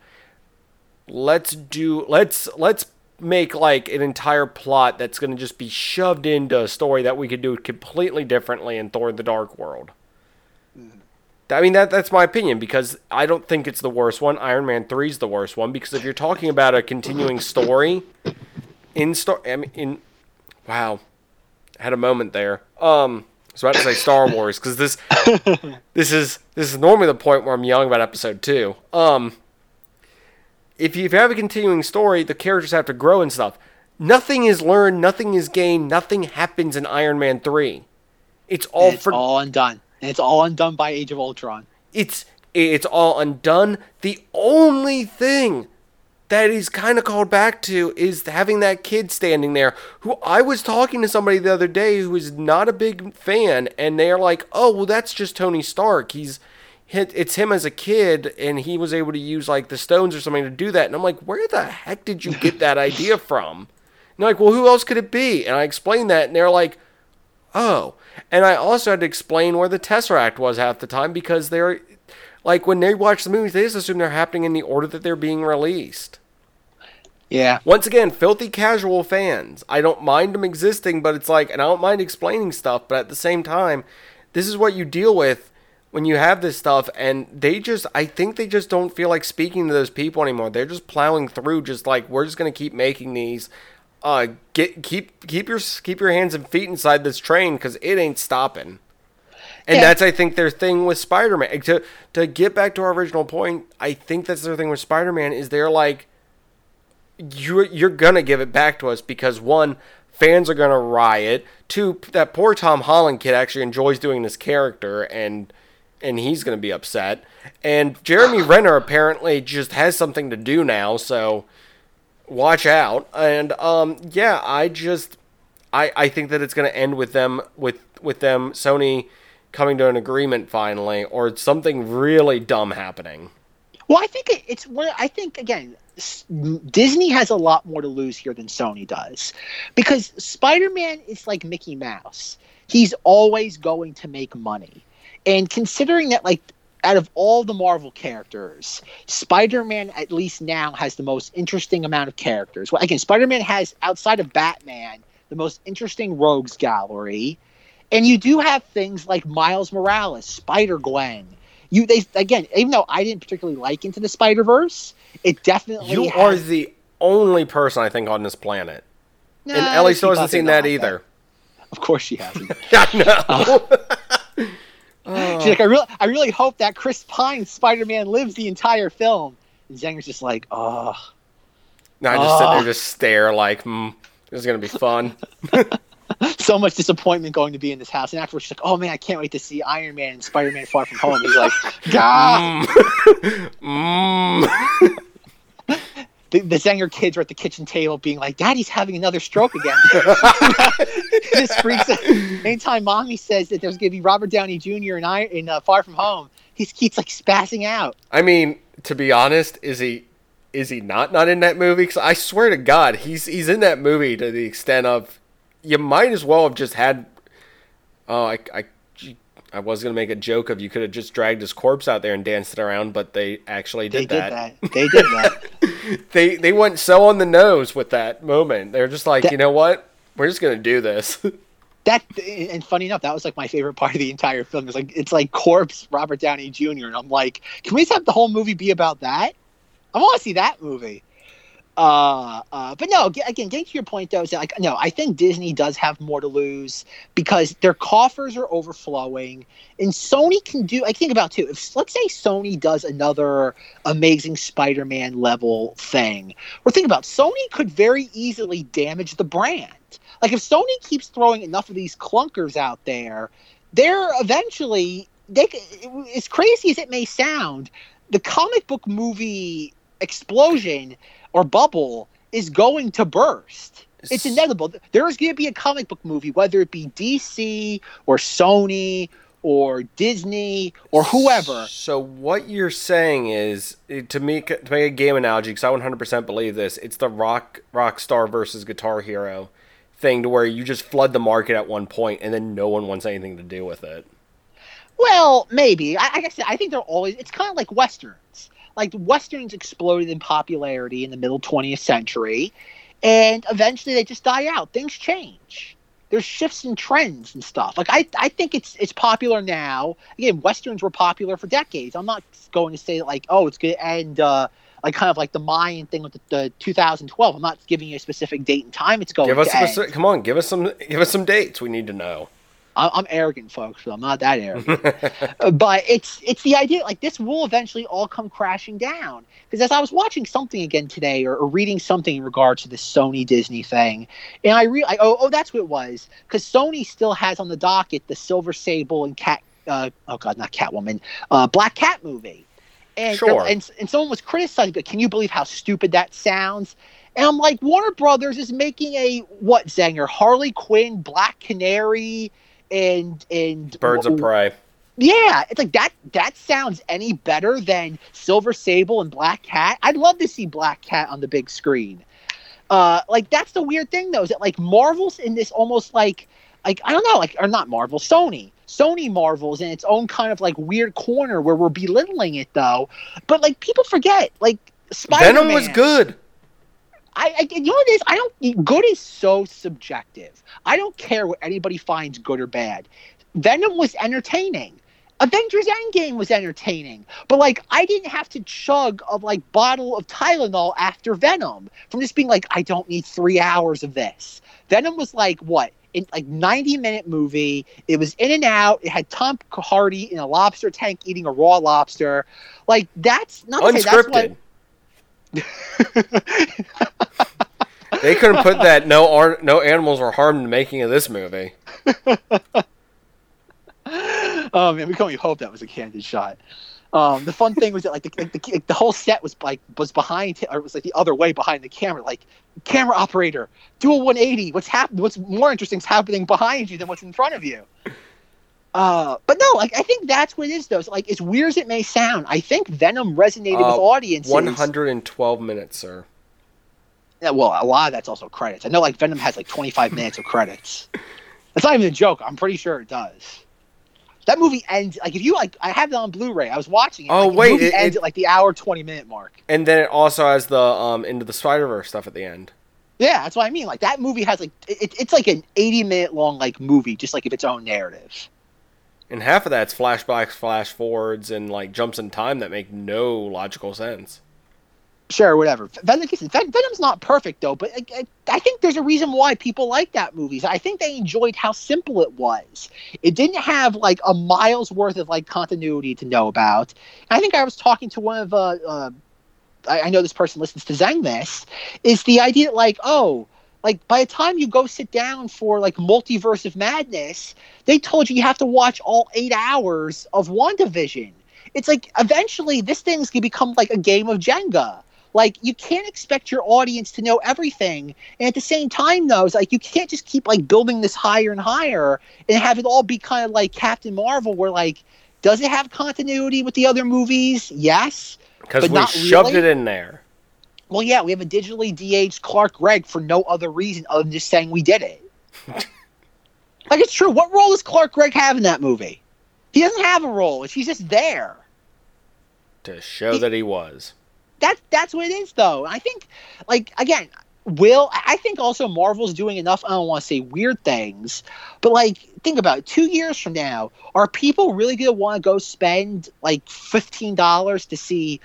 Let's do let's let's make like an entire plot that's going to just be shoved into a story that we could do completely differently in Thor: The Dark World. I mean that that's my opinion because I don't think it's the worst one. Iron Man 3 is the worst one because if you're talking about a continuing story in star I mean in wow. I had a moment there. Um I was about to say Star Wars cuz this this is this is normally the point where I'm yelling about episode 2. Um if you, if you have a continuing story, the characters have to grow and stuff. Nothing is learned, nothing is gained, nothing happens in Iron Man 3. It's all it's for all undone. And it's all undone by Age of Ultron. it's it's all undone. The only thing that he's kind of called back to is having that kid standing there who I was talking to somebody the other day who is not a big fan and they're like, "Oh, well that's just Tony Stark. He's it's him as a kid and he was able to use like the stones or something to do that." And I'm like, "Where the heck did you get that idea from?" And they're like, "Well, who else could it be?" And I explained that and they're like, Oh, and I also had to explain where the Tesseract was half the time because they're like when they watch the movies, they just assume they're happening in the order that they're being released. Yeah. Once again, filthy casual fans. I don't mind them existing, but it's like, and I don't mind explaining stuff, but at the same time, this is what you deal with when you have this stuff, and they just, I think they just don't feel like speaking to those people anymore. They're just plowing through, just like we're just gonna keep making these. Uh, get keep keep your keep your hands and feet inside this train because it ain't stopping. And Yeah. that's I think their thing with Spider-Man. To to get back to our original point, I think that's their thing with Spider-Man is they're like you're you're gonna give it back to us because one, fans are gonna riot. Two, that poor Tom Holland kid actually enjoys doing this character and and he's gonna be upset. And Jeremy Renner apparently just has something to do now, so watch out. And um yeah, I just I I think that it's gonna end with them with with them Sony coming to an agreement finally, or something really dumb happening. Well, I think it, it's one. I think again, Disney has a lot more to lose here than Sony does, because Spider-Man is like Mickey Mouse. He's always going to make money, and considering that, like, out of all the Marvel characters, Spider-Man at least now has the most interesting amount of characters. Well, again, Spider-Man has outside of Batman the most interesting rogues gallery, and you do have things like Miles Morales, Spider Gwen. You they again, even though I didn't particularly like Into the Spider Verse, it definitely You has, are the only person I think on this planet. Nah, and Ellie still hasn't seen that either. Of course, she hasn't. I know. Uh, She's like, I really, I really hope that Chris Pine Spider Man lives the entire film. And Zanger's just like, oh, no, I just sit Oh. there, just stare like, mm, this is gonna be fun. so much disappointment going to be in this house. And afterwards, she's like, oh man, I can't wait to see Iron Man and Spider Man Far From Home. He's like, God. Mm. mm. The, the Zanger kids are at the kitchen table being like, Daddy's having another stroke again. this freaks out. Anytime mommy says that there's going to be Robert Downey Jr. in, I, in uh, Far From Home, he's keeps like spazzing out. I mean, to be honest, is he is he not not in that movie? Because I swear to God, he's he's in that movie to the extent of you might as well have just had. Oh, I I, I was gonna make a joke of you could have just dragged his corpse out there and danced it around, but they actually They did, did that. that. They did that. They they went so on the nose with that moment. They're just like, That- you know what? We're just gonna do this. that and funny enough, that was like my favorite part of the entire film. It's like it's like corpse Robert Downey Jr. and I'm like, can we just have the whole movie be about that? I want to see that movie. Uh, uh, but no, again, getting to your point though, is that like no, I think Disney does have more to lose because their coffers are overflowing, and Sony can do. I think about too. If let's say Sony does another Amazing Spider-Man level thing, or think about Sony could very easily damage the brand. Like if Sony keeps throwing enough of these clunkers out there, they're eventually they. As crazy as it may sound, the comic book movie explosion or bubble is going to burst. It's inevitable. There is going to be a comic book movie, whether it be DC or Sony or Disney or whoever. So what you're saying is to make to make a game analogy, because I 100% believe this. It's the rock rock star versus Guitar Hero thing, to where you just flood the market at one point, and then no one wants anything to do with it. Well, maybe. I, like I said, I think they're always. It's kind of like westerns. Like westerns exploded in popularity in the middle 20th century, and eventually they just die out. Things change there's shifts in trends and stuff. Like I, I think it's it's popular now. Again, westerns were popular for decades. I'm not going to say that like, oh, it's going to end uh, like kind of like the Mayan thing with the, the 2012. I'm not giving you a specific date and time. It's going. Give us to a, end. come on, give us some give us some dates. We need to know. I'm arrogant, folks, so I'm not that arrogant. but it's it's the idea like this will eventually all come crashing down. Because as I was watching something again today, or, or, reading something in regards to this Sony Disney thing, and I re oh oh that's what it was. Because Sony still has on the docket the Silver Sable and Cat uh, oh god not Catwoman uh, Black Cat movie. And, sure. and and someone was criticizing, but can you believe how stupid that sounds? And I'm like, Warner Brothers is making a what Zanger Harley Quinn, Black Canary, and and Birds of Prey. Yeah, it's like that. That sounds any better than Silver Sable and Black Cat. I'd love to see Black Cat on the big screen. Uh, like that's the weird thing though, is that like Marvel's in this almost like like I don't know, like or not Marvel, Sony. Sony Marvel's in its own kind of like weird corner where we're belittling it though. But like people forget, like Spider-Man. Venom was good. I, I you know what? I don't. Good is so subjective. I don't care what anybody finds good or bad. Venom was entertaining. Avengers Endgame was entertaining, but like I didn't have to chug a like bottle of Tylenol after Venom from just being like I don't need three hours of this. Venom was like what in like 90 minute movie. It was in and out. It had Tom Hardy in a lobster tank eating a raw lobster. Like that's not unscripted. That's what... they couldn't put that no ar- no animals were harmed in the making of this movie. oh man, we can only hope that was a candid shot. Um, the fun thing was that like the, the, the whole set was like was behind or it was like the other way behind the camera. Like camera operator, do a 180. What's happening? What's more interesting is happening behind you than what's in front of you. Uh, but no, like I think that's what it is though. So, like as weird as it may sound, I think Venom resonated uh, with audiences. 112 minutes, sir. Yeah, well, a lot of that's also credits. I know like Venom has like 25 minutes of credits. That's not even a joke. I'm pretty sure it does. That movie ends like if you like. I have it on Blu-ray. I was watching it. Oh like, wait, it ends it, at like the hour twenty minute mark. And then it also has the um into the Spider Verse stuff at the end. Yeah, that's what I mean. Like that movie has like it, it's like an eighty minute long like movie, just like of its own narrative. And half of that's flashbacks, flash forwards, and like jumps in time that make no logical sense sure, whatever. Venom, Venom's not perfect though, but I, I, think there's a reason why people like that movie. I think they enjoyed how simple it was. It didn't have like a miles worth of like continuity to know about. And I think I was talking to one of uh, uh I, I know this person listens to Zeng this is the idea like oh like by the time you go sit down for like multiverse of madness they told you you have to watch all eight hours of WandaVision it's like eventually this thing's gonna become like a game of jenga like you can't expect your audience to know everything, and at the same time, though, it's like you can't just keep like building this higher and higher and have it all be kind of like Captain Marvel, where like, does it have continuity with the other movies? Yes, because we shoved really. it in there. Well, yeah, we have a digitally de-aged Clark Gregg for no other reason other than just saying we did it. like it's true. What role does Clark Gregg have in that movie? He doesn't have a role. He's just there to show he, that he was that's that's what it is though. I think like again, will I think also Marvel's doing enough. I don't want to say weird things, but like think about it. Two years from now, are people really gonna want to go spend like fifteen dollars to see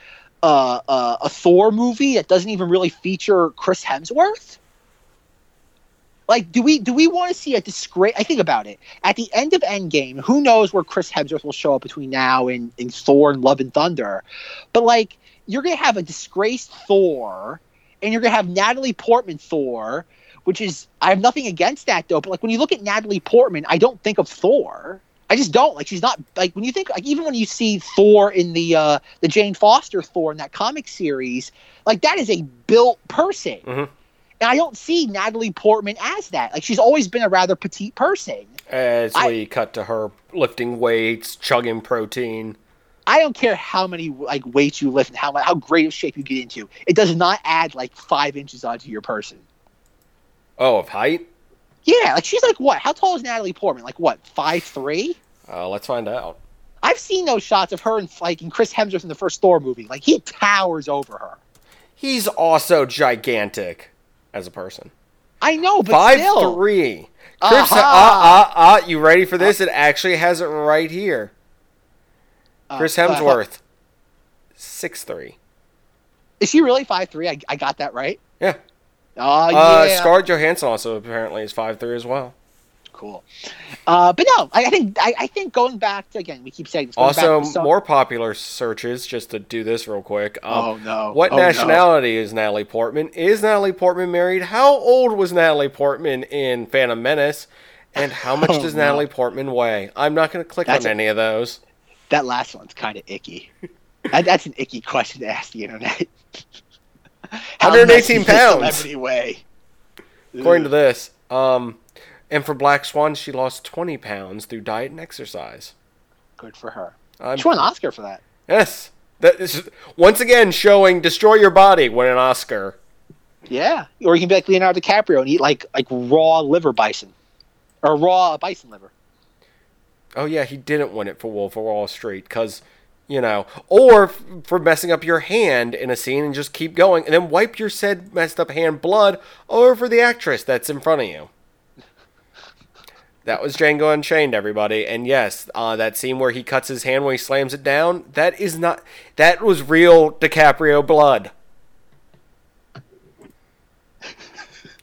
uh, a Thor movie that doesn't even really feature Chris Hemsworth? Like, do we do we want to see a disgrace? I think about it. At the end of Endgame, who knows where Chris Hemsworth will show up between now and, and Thor and Love and Thunder? But like, you're to have a disgraced Thor, and you're to have Natalie Portman Thor, which is I have nothing against that though. But like when you look at Natalie Portman, I don't think of Thor. I just don't like. She's not like when you think like even when you see Thor in the uh the Jane Foster Thor in that comic series, like that is a built person, Mhm. and I don't see Natalie Portman as that. Like she's always been a rather petite person. As I- we cut to her lifting weights, chugging protein. I don't care how many like weights you lift and how how great of shape you get into. It does not add like five inches onto your person. Oh, of height? Yeah, like she's like what? How tall is Natalie Portman? Like what? Five three? Uh, let's find out. I've seen those shots of her and like in Chris Hemsworth in the first Thor movie. Like he towers over her. He's also gigantic as a person. I know, but Five still. three. Chris, Aha. ah, ah, ah, you ready for this? It actually has it right here. Uh, Chris uh, Hemsworth, six three. is she really five three? I, I got that right. Yeah. Oh Uh, yeah. Scarlett Johansson also apparently is five three as well. cool. Uh, but no, I, I think I, I think going back to again, we keep saying this. Also, more popular searches. Just to do this real quick. Um, Oh no! What Oh, no. nationality is Natalie Portman? Is Natalie Portman married? How old was Natalie Portman in Phantom Menace? And how much Oh, does no. Natalie Portman weigh? I'm not going to click That's on a- any of those. That last one's kind of icky. that, that's an icky question to ask the internet. How 118 pounds. Weigh? According to this, um, and for Black Swan, she lost 20 pounds through diet and exercise. Good for her. I'm, She won an Oscar for that. yes, that is once again showing destroy your body, win an Oscar. Yeah, or you can be like Leonardo DiCaprio and eat like like raw liver bison, or raw bison liver. Oh yeah, he didn't win it for Wolf of Wall Street because, you know, or f- for messing up your hand in a scene and just keep going and then wipe your said messed up hand blood over for the actress that's in front of you. That was Django Unchained, everybody, and yes, uh, that scene where he cuts his hand when he slams it down, that is not that was real DiCaprio blood.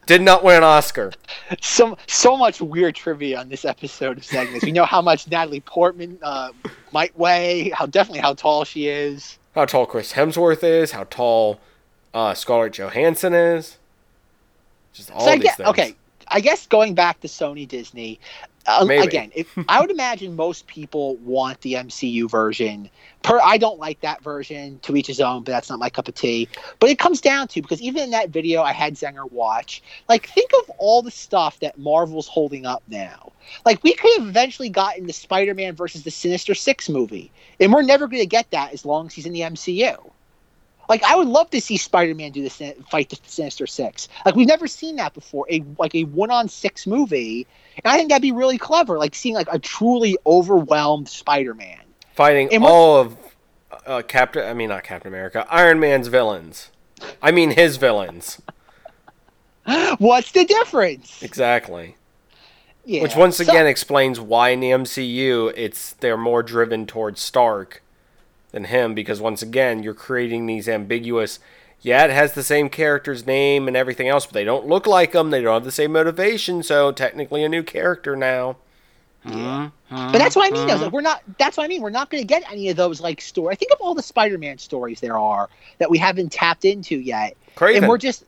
Did not win an Oscar. So so much weird trivia on this episode of segments. we know how much Natalie Portman uh, might weigh, how definitely how tall she is. How tall Chris Hemsworth is, how tall uh, Scarlett Johansson is. Just all so I these get, things. okay, I guess going back to Sony Disney, uh, Maybe. again, if, I would imagine most people want the MCU version. Per, I don't like that version. To each his own, but that's not my cup of tea. But it comes down to because even in that video I had Zenger watch, like think of all the stuff that Marvel's holding up now. Like we could have eventually gotten the Spider-Man versus the Sinister Six movie, and we're never going to get that as long as he's in the MCU. Like I would love to see Spider-Man do this fight the Sinister Six. Like we've never seen that before. A like a one-on-six movie, and I think that'd be really clever. Like seeing like a truly overwhelmed Spider-Man. Fighting And all of uh, Captain, I mean, not Captain America, Iron Man's villains. I mean, his villains. What's the difference? Exactly. Yeah. Which once So- again explains why in the MCU it's they're more driven towards Stark than him because once again you're creating these ambiguous. Yeah, it has the same character's name and everything else, but they don't look like him. They don't have the same motivation, so technically a new character now. Yeah. But that's what I mean. though, Like, we're not. That's what I mean. We're not going to get any of those like story. I think of all the Spider-Man stories there are that we haven't tapped into yet, Kraven. and we're just.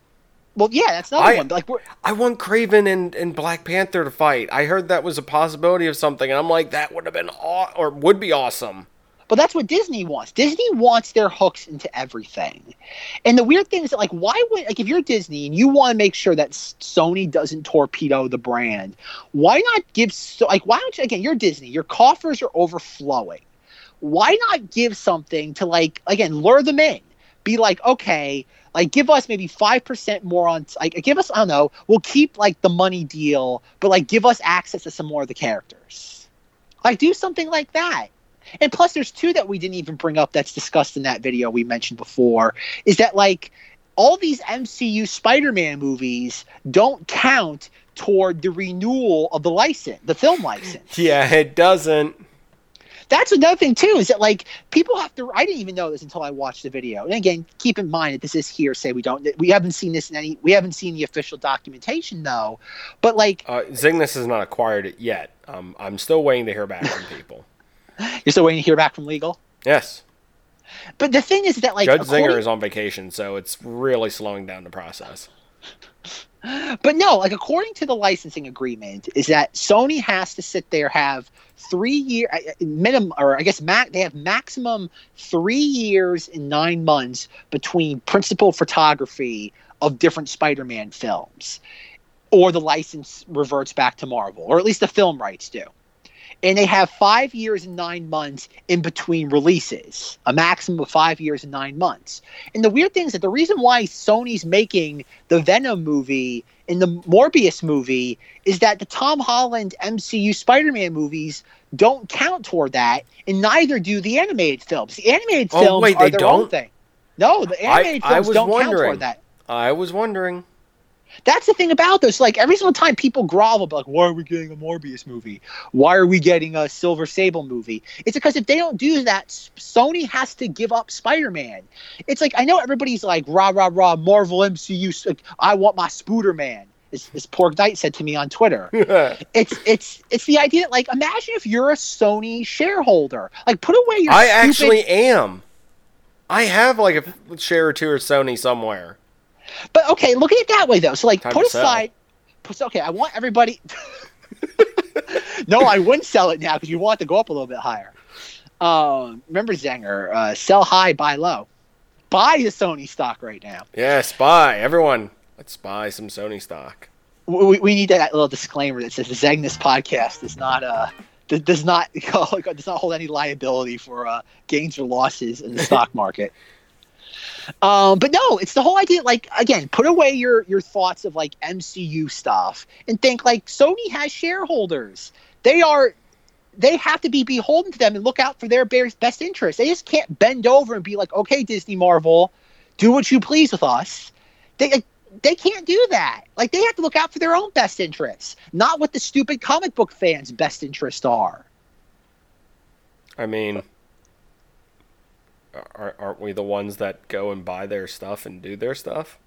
Well, yeah, that's another I- one. But like, we're I want Kraven and, and Black Panther to fight. I heard that was a possibility of something, and I'm like, that would have been aw- or would be awesome. But that's what Disney wants. Disney wants their hooks into everything. And the weird thing is that, like, why would, like, if you're Disney and you want to make sure that Sony doesn't torpedo the brand, why not give, so, like, why don't you, again, you're Disney, your coffers are overflowing. Why not give something to, like, again, lure them in? Be like, okay, like, give us maybe 5% more on, like, give us, I don't know, we'll keep, like, the money deal, but, like, give us access to some more of the characters. Like, do something like that. And plus, there's two that we didn't even bring up that's discussed in that video we mentioned before. Is that like all these MCU Spider-Man movies don't count toward the renewal of the license, the film license. Yeah, it doesn't. That's another thing too. Is that like people have to? I didn't even know this until I watched the video. And again, keep in mind that this is hearsay. We don't. We haven't seen this in any. We haven't seen the official documentation though. But like, Uh, Zygnus has not acquired it yet. Um, I'm still waiting to hear back from people. You're still waiting to hear back from legal. Yes, But the thing is that like Judge according- Zinger is on vacation, so it's really slowing down the process. But no, like according to the licensing agreement, is that Sony has to sit there have three year minimum, or I guess mac they have maximum three years and nine months between principal photography of different Spider-Man films, or the license reverts back to Marvel, or at least the film rights do and they have five years and nine months in between releases, a maximum of five years and nine months. And the weird thing is that the reason why Sony's making the Venom movie and the Morbius movie is that the Tom Holland MCU Spider Man movies don't count toward that, and neither do the animated films. The animated Oh, films wait, are their don't? own thing. No, the animated I films was don't count wondering. toward that. I was wondering. That's the thing about this. Like every single time people grovel, like, why are we getting a Morbius movie? Why are we getting a Silver Sable movie? It's because if they don't do that, Sony has to give up Spider Man. It's like I know everybody's like, rah rah rah, Marvel MCU. like, I want my Spooder Man. As, as Pork Knight said to me on Twitter, it's it's it's the idea that like imagine if you're a Sony shareholder, like put away your. I stupid- actually am. I have like a share or two of Sony somewhere. But okay, look at it that way though. So like Time put aside put- okay, I want everybody No, I wouldn't sell it now because you want it to go up a little bit higher. Um, remember Zenger, uh, sell high, buy low. Buy the Sony stock right now. Yes, buy everyone. Let's buy some Sony stock. We, we- need that little disclaimer that says the Zegness podcast is not uh does not does not hold any liability for uh, gains or losses in the stock market. Um, but no, it's the whole idea. Like again, put away your your thoughts of like MCU stuff and think like Sony has shareholders. They are they have to be beholden to them and look out for their best interests. They just can't bend over and be like, okay, Disney, Marvel, do what you please with us. They like, they can't do that. Like they have to look out for their own best interests, not what the stupid comic book fans' best interests are. I mean, aren't we the ones that go and buy their stuff and do their stuff?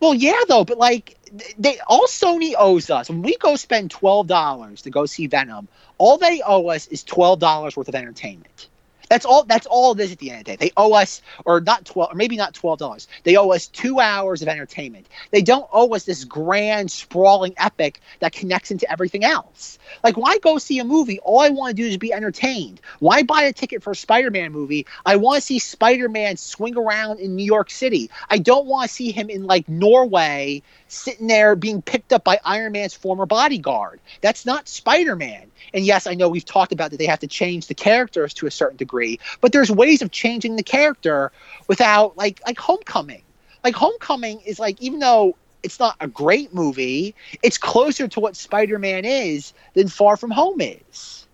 Well, yeah, though, but like they all Sony owes us when we go spend twelve dollars to go see Venom, all they owe us is twelve dollars worth of entertainment. That's all. That's all it is at the end of the day. They owe us, or not twelve, or maybe not twelve dollars. They owe us two hours of entertainment. They don't owe us this grand, sprawling epic that connects into everything else. Like, why go see a movie? All I want to do is be entertained. Why buy a ticket for a Spider-Man movie? I want to see Spider-Man swing around in New York City. I don't want to see him in like Norway, sitting there being picked up by Iron Man's former bodyguard. That's not Spider-Man. And yes, I know we've talked about that they have to change the characters to a certain degree, but there's ways of changing the character without like like Homecoming. Like Homecoming is like even though it's not a great movie, it's closer to what Spider-Man is than Far From Home is.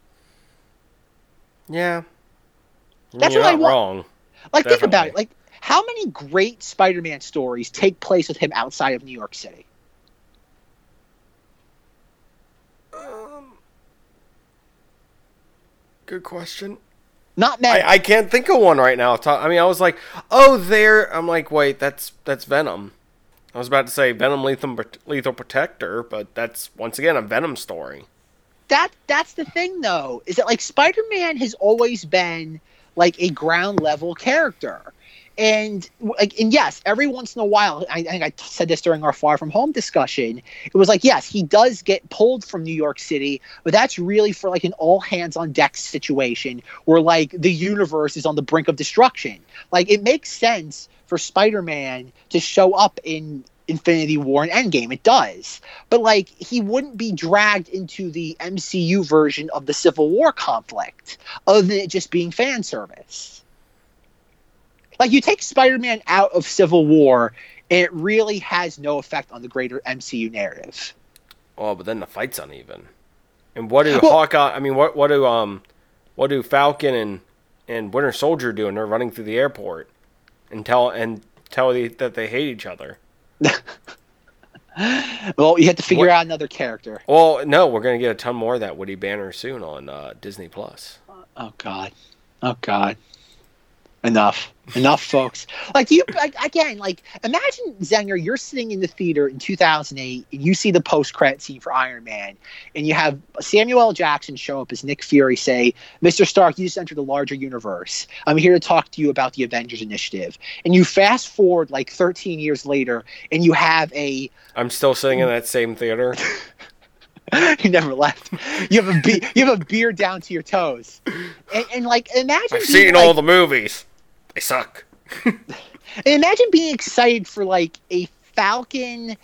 Yeah. That's You're what I want. wrong. Like think about it. Like how many great Spider-Man stories take place with him outside of New York City? Um, good question. Not many. I, I can't think of one right now. I mean, I was like, oh, there. I'm like, wait, that's that's Venom. I was about to say Venom Lethal, Lethal Protector, but that's once again a Venom story. that that's the thing though is that like spider-man has always been like a ground level character and like and yes every once in a while I, I think i said this during our far from home discussion it was like yes he does get pulled from new york city but that's really for like an all hands on deck situation where like the universe is on the brink of destruction. Like it makes sense for spider-man to show up in infinity war and endgame. It does. But like he wouldn't be dragged into the MCU version of the Civil War conflict, other than it just being fan service. Like you take Spider-Man out of Civil War, and it really has no effect on the greater MCU narrative. Oh, but then the fight's uneven. And what do Well- Hawkeye? I mean, what what do um, what do Falcon and and Winter Soldier do? And they're running through the airport and tell and tell the, that they hate each other. Well, you have to figure What- out another character. Well, no, we're gonna get a ton more of that Woody Banner soon on uh, Disney Plus. Oh God, oh God. Enough. Enough, folks. Like you, like, again, like imagine Zenger, you're sitting in the theater in 2008, and you see the post-credit scene for Iron Man, and you have Samuel L. Jackson show up as Nick Fury, say, "Mr. Stark, you just entered the larger universe. I'm here to talk to you about the Avengers Initiative." And you fast forward like 13 years later, and you have a. I'm still sitting in that same theater. you never left. You have a be- you have a beard down to your toes, and, and like imagine. I've being, seen like, all the movies. They suck. And imagine being excited for like a Falcon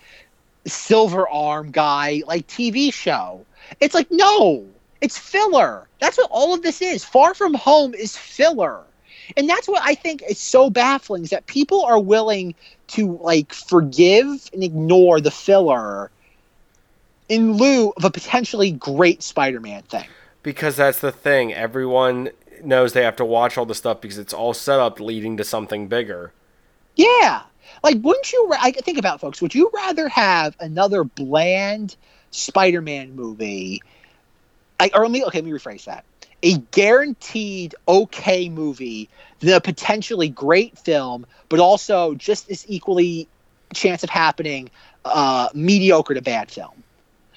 Silver Arm guy like TV show. It's like no, it's filler. That's what all of this is. Far from Home is filler. And that's what I think is so baffling is that people are willing to like forgive and ignore the filler in lieu of a potentially great Spider-Man thing. Because that's the thing. Everyone knows they have to watch all the stuff because it's all set up leading to something bigger. Yeah. Like, wouldn't you? ra- I think about it, folks. Would you rather have another bland Spider-Man movie? I, or let me okay. Let me rephrase that. A guaranteed okay movie than a potentially great film, but also just as equally chance of happening uh, mediocre to bad film.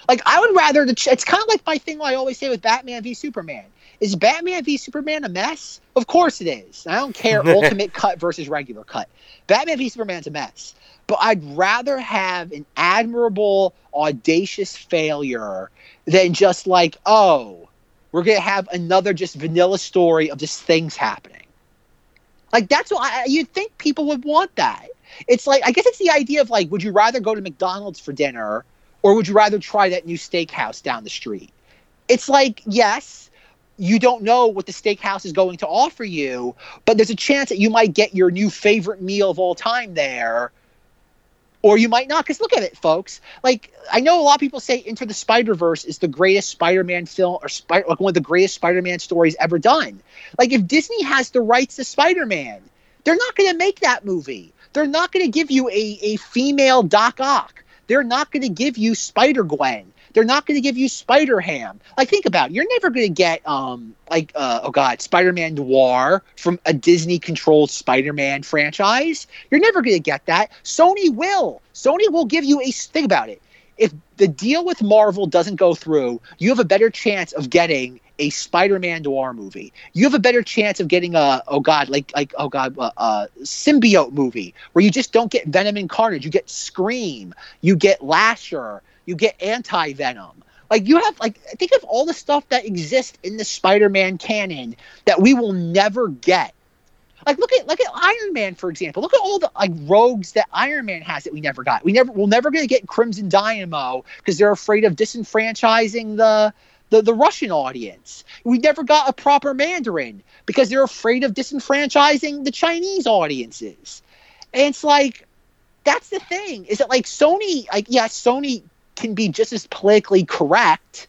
Like I would rather the. ch- It's kind of like my thing. I always say with Batman v Superman. Is Batman v Superman a mess? Of course it is. I don't care ultimate cut versus regular cut. Batman v Superman's a mess. But I'd rather have an admirable, audacious failure than just like, oh, we're gonna have another just vanilla story of just things happening. Like that's what I, you'd think people would want that. It's like I guess it's the idea of like, would you rather go to McDonald's for dinner, or would you rather try that new steakhouse down the street? It's like yes, you don't know what the steakhouse is going to offer you, but there's a chance that you might get your new favorite meal of all time there, or you might not. Because look at it, folks. Like I know a lot of people say Into the Spider Verse is the greatest Spider-Man film or like one of the greatest Spider-Man stories ever done. Like if Disney has the rights to Spider-Man, they're not going to make that movie. They're not going to give you a, a female Doc Ock. They're not going to give you Spider Gwen. They're not going to give you Spider Ham. Like think about it. You're never going to get um like uh, oh god Spider Man Noir from a Disney controlled Spider Man franchise. You're never going to get that. Sony will. Sony will give you a think about it. If the deal with Marvel doesn't go through, you have a better chance of getting a Spider-Man noir movie. You have a better chance of getting a oh god like like oh god a, a symbiote movie where you just don't get Venom and Carnage. You get Scream. You get Lasher. You get Anti Venom. Like you have like think of all the stuff that exists in the Spider-Man canon that we will never get. Like look at look at Iron Man for example. Look at all the like rogues that Iron Man has that we never got. We never we're never gonna get Crimson Dynamo because they're afraid of disenfranchising the the, the Russian audience. We never got a proper Mandarin because they're afraid of disenfranchising the Chinese audiences. And it's like that's the thing. Is that like Sony like yeah, Sony can be just as politically correct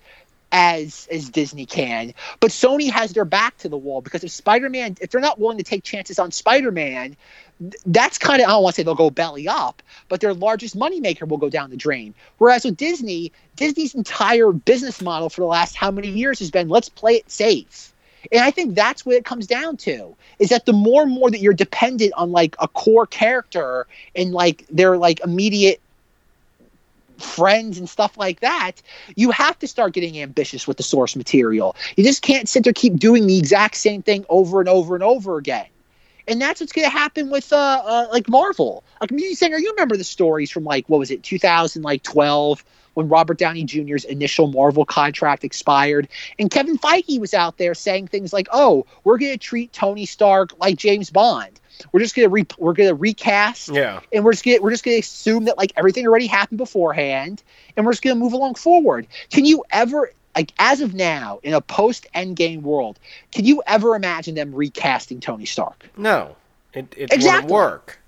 as as Disney can, but Sony has their back to the wall because if Spider-Man, if they're not willing to take chances on Spider-Man, that's kind of I don't want to say they'll go belly up, but their largest moneymaker will go down the drain. Whereas with Disney, Disney's entire business model for the last how many years has been let's play it safe. And I think that's what it comes down to is that the more and more that you're dependent on like a core character and like their like immediate friends and stuff like that, you have to start getting ambitious with the source material. You just can't sit there keep doing the exact same thing over and over and over again. And that's what's going to happen with uh, uh like Marvel. Like me singer, you remember the stories from like what was it, 2012 when Robert Downey Jr.'s initial Marvel contract expired and Kevin Feige was out there saying things like, "Oh, we're going to treat Tony Stark like James Bond. We're just going to re- we're to recast Yeah. and we're just gonna we're just gonna assume that like everything already happened beforehand, and we're just gonna move along forward. Can you ever like as of now in a post Endgame world, can you ever imagine them recasting Tony Stark? No. It, it Exactly. wouldn't work.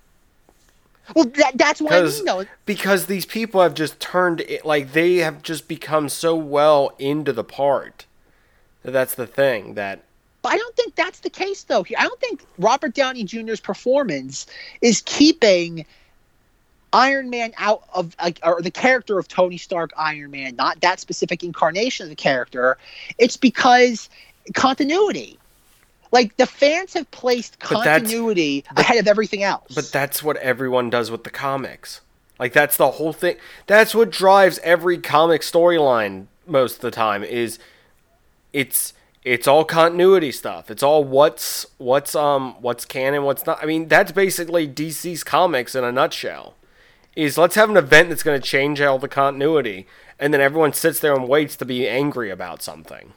Well, that, that's what I mean. though. Because these people have just turned it, like they have just become so well into the part. that That's the thing that But I don't think that's the case though. I don't think Robert Downey Jr.'s performance is keeping Iron Man out of like or the character of Tony Stark Iron Man, not that specific incarnation of the character. It's because continuity. Like the fans have placed But continuity but- ahead of everything else. But that's what everyone does with the comics. Like that's the whole thing. That's what drives every comic storyline most of the time is it's it's all continuity stuff. It's all what's what's um what's canon, what's not. I mean, that's basically DC's comics in a nutshell. Is let's have an event that's going to change all the continuity and then everyone sits there and waits to be angry about something.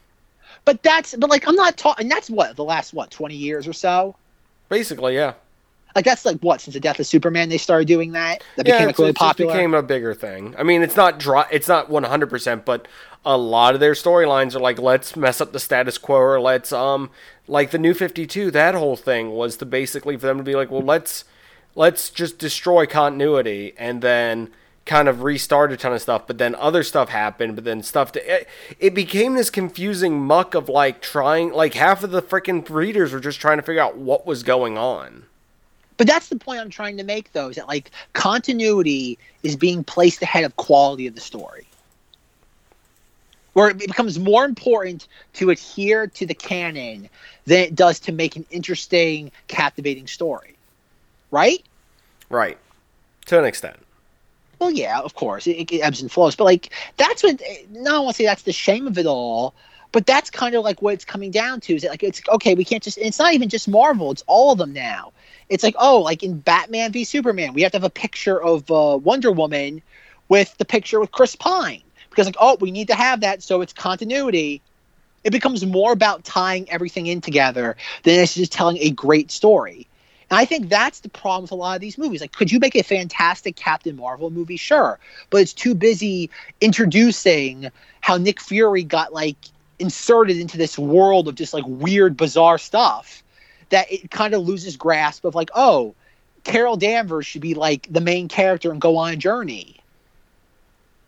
But that's but like I'm not talking. That's what the last what 20 years or so. Basically, yeah. Like that's like what since the death of Superman they started doing that. That yeah, became like really popular. became a bigger thing. I mean, it's not dry, it's not 100%, but a lot of their storylines are like let's mess up the status quo or let's um like the new 52, that whole thing was to basically for them to be like, well, let's let's just destroy continuity and then kind of restart a ton of stuff, but then other stuff happened, but then stuff to, it, it became this confusing muck of like trying like half of the freaking readers were just trying to figure out what was going on. But that's the point I'm trying to make, though, is that like continuity is being placed ahead of quality of the story. Where it becomes more important to adhere to the canon than it does to make an interesting, captivating story. Right? Right. To an extent. Well, yeah, of course, it, it ebbs and flows, but like that's what. No, I want to say that's the shame of it all, but that's kind of like what it's coming down to. Is that like it's okay? We can't just. It's not even just Marvel; it's all of them now. It's like oh, like in Batman v Superman, we have to have a picture of uh, Wonder Woman with the picture with Chris Pine because like oh, we need to have that so it's continuity. It becomes more about tying everything in together than it's just telling a great story. And I think that's the problem with a lot of these movies. Like, could you make a fantastic Captain Marvel movie? Sure. But it's too busy introducing how Nick Fury got, like, inserted into this world of just, like, weird, bizarre stuff that it kind of loses grasp of, like, oh, Carol Danvers should be, like, the main character and go on a journey.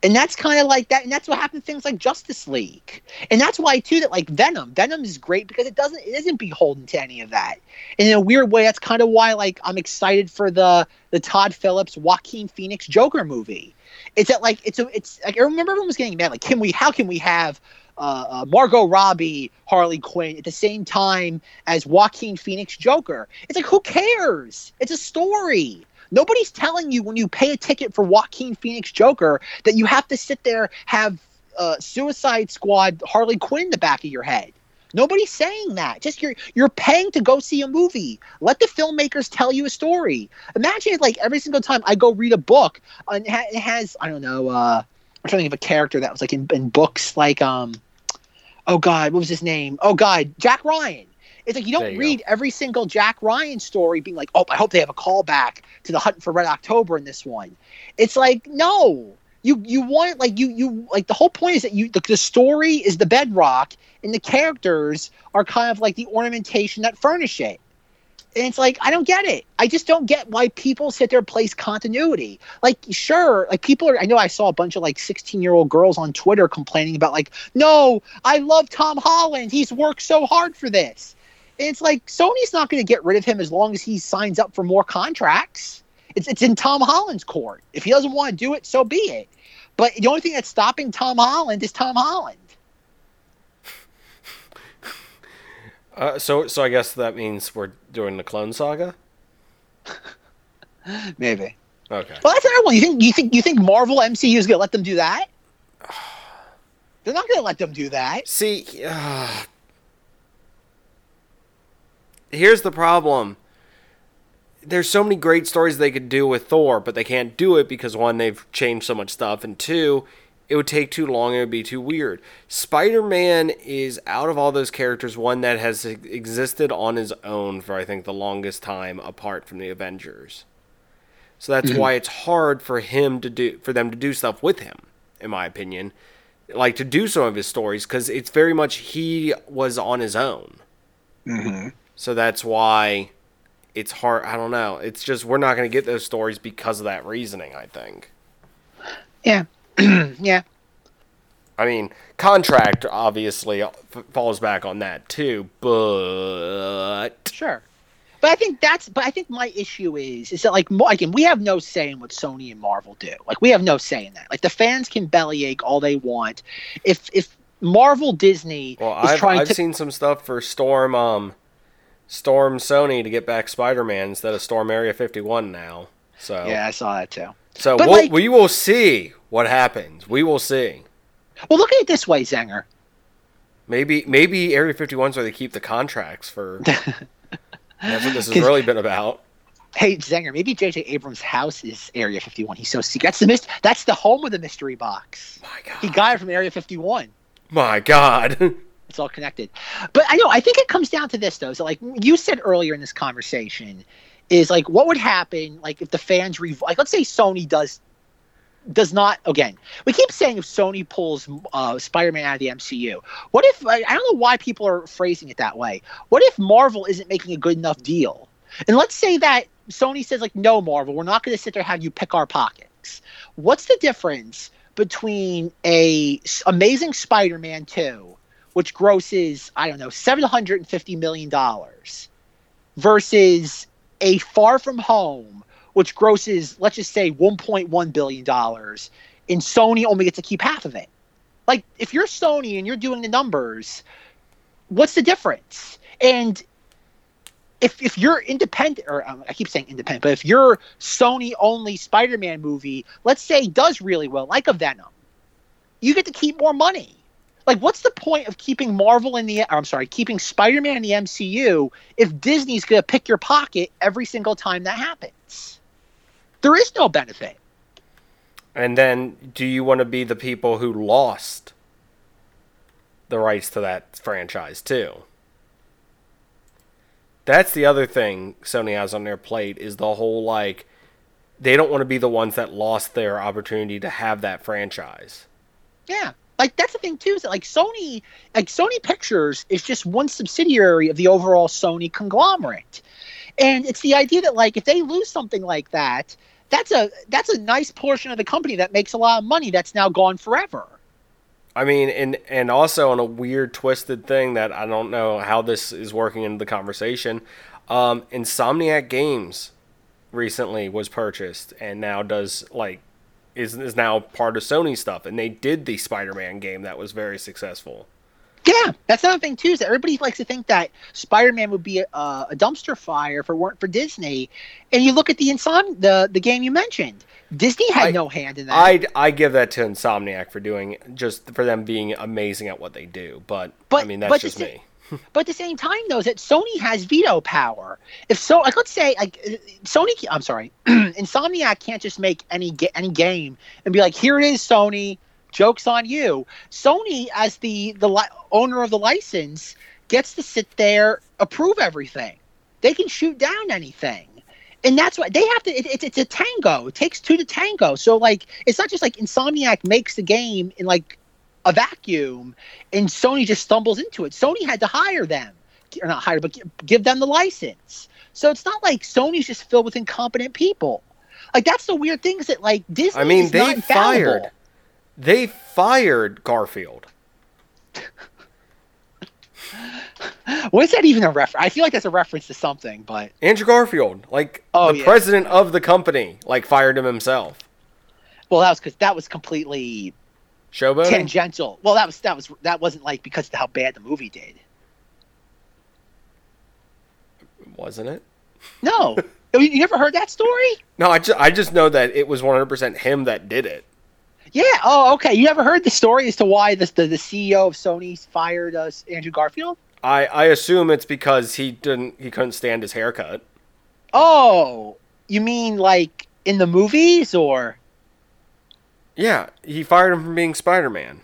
And that's kind of like that, and that's what happened to things like Justice League, and that's why too that like Venom, Venom is great because it doesn't, it isn't beholden to any of that. And in a weird way, that's kind of why like I'm excited for the the Todd Phillips Joaquin Phoenix Joker movie. It's that like it's a it's like I remember everyone was getting mad like can we how can we have uh, uh, Margot Robbie Harley Quinn at the same time as Joaquin Phoenix Joker? It's like who cares? It's a story. Nobody's telling you when you pay a ticket for Joaquin Phoenix Joker that you have to sit there have uh, Suicide Squad Harley Quinn in the back of your head. Nobody's saying that. Just you're you're paying to go see a movie. Let the filmmakers tell you a story. Imagine like every single time I go read a book and it has I don't know. Uh, I'm trying to think of a character that was like in, in books like um, oh god, what was his name? Oh god, Jack Ryan. It's like you don't you read every single Jack Ryan story being like, oh, I hope they have a callback to the Hunt for Red October in this one. It's like no, you you want like you you like the whole point is that you the, the story is the bedrock and the characters are kind of like the ornamentation that furnish it. And it's like I don't get it. I just don't get why people sit there and place continuity. Like sure, like people are. I know I saw a bunch of like sixteen year old girls on Twitter complaining about like, no, I love Tom Holland. He's worked so hard for this. It's like Sony's not going to get rid of him as long as he signs up for more contracts. It's it's in Tom Holland's court. If he doesn't want to do it, so be it. But the only thing that's stopping Tom Holland is Tom Holland. Uh, so so I guess that means we're doing the Clone Saga. Maybe. Okay. Well, that's another one. You think you think you think Marvel MCU is going to let them do that? They're not going to let them do that. See, uh, here's the problem. There's so many great stories they could do with Thor, but they can't do it because one, they've changed so much stuff, and two, it would take too long. It would be too weird. Spider Man is out of all those characters one that has existed on his own for I think the longest time apart from the Avengers. So that's why it's hard for him to do for them to do stuff with him, in my opinion. Like to do some of his stories because it's very much he was on his own. Mm-hmm. So that's why it's hard. I don't know. It's just we're not going to get those stories because of that reasoning. I think. Yeah. yeah. I mean, contract obviously f- falls back on that too, but Sure. But I think that's. But I think my issue is is that like again we have no say in what Sony and Marvel do. Like we have no say in that. Like the fans can bellyache all they want. If if Marvel Disney well, is I've trying I've to seen some stuff for Storm. Um, storm Sony to get back Spider-Man instead of storm Area 51 now. So Yeah, I saw that too. so we'll, like- we will see what happens. We will see. Well, look at it this way, Zenger. Maybe maybe Area 51's where they keep the contracts for. That's what this has really been about. Hey, Zenger, maybe J.J. Abrams' house is Area 51. He's so secret. That's the mist. That's the home of the mystery box. My God, He got it from Area 51. My God. It's all connected. But I know. I think it comes down to this, though. So, like you said earlier in this conversation, is like what would happen, like if the fans rev- like let's say Sony does does not again. We keep saying if Sony pulls uh, Spider-Man out of the MCU. What if I don't know why people are phrasing it that way. What if Marvel isn't making a good enough deal? And let's say that Sony says like, no, Marvel, we're not going to sit there and have you pick our pockets. What's the difference between a Amazing Spider-Man two? Which grosses I don't know seven hundred and fifty million dollars, versus a Far From Home, which grosses let's just say one point one billion dollars, and Sony only gets to keep half of it. Like if you're Sony and you're doing the numbers, what's the difference? And if if you're independent, or um, I keep saying independent, but if your Sony only Spider-Man movie, let's say does really well, like a Venom, you get to keep more money. Like, what's the point of keeping Marvel in the? I'm sorry, keeping Spider-Man in the MCU if Disney's going to pick your pocket every single time that happens? There is no benefit. And then, do you want to be the people who lost the rights to that franchise too? That's the other thing Sony has on their plate is the whole like they don't want to be the ones that lost their opportunity to have that franchise. Yeah. Like that's the thing too is that like Sony like Sony Pictures is just one subsidiary of the overall Sony conglomerate. And it's the idea that like if they lose something like that, that's a that's a nice portion of the company that makes a lot of money that's now gone forever. I mean, and and also on a weird twisted thing that I don't know how this is working into the conversation. Um, Insomniac Games recently was purchased and now does like is is now part of Sony stuff, and they did the Spider-Man game that was very successful. Yeah, that's another thing too. Is that everybody likes to think that Spider-Man would be a, a dumpster fire if it weren't for Disney. And you look at the Insom the the game you mentioned. Disney had I- no hand in that. I I give that to Insomniac for doing just for them being amazing at what they do, but, I mean that's but just me. But at the same time, though, that Sony has veto power. If so, like let's say, like Sony, I'm sorry, Insomniac can't just make any any game and be like, "Here it is, Sony. Jokes on you." Sony, as the the li- owner of the license, gets to sit there, approve everything. They can shoot down anything. And that's why they have to. It, it's it's a tango. It takes two to tango. So like, it's not just like Insomniac makes the game in like a vacuum and Sony just stumbles into it. Sony had to hire them, or not hire, but give them the license. So it's not like Sony's just filled with incompetent people. Like that's the weird thing is that like Disney. I mean, they fired they fired Garfield. What is that even a reference? I feel like that's a reference to something, but Andrew Garfield, like Oh, the yeah. president of the company, like fired him himself. well, that was because that was completely Showboating. tangential. Well, that was that was that wasn't like because of how bad the movie did. wasn't it? No, you you never heard that story? No, I just I just know that it was 100% him that did it. Yeah. Oh, okay. You never heard the story as to why the the, the CEO of Sony fired uh, Andrew Garfield? I I assume it's because he didn't he couldn't stand his haircut. Oh, you mean like in the movies or? Yeah, he fired him from being Spider-Man.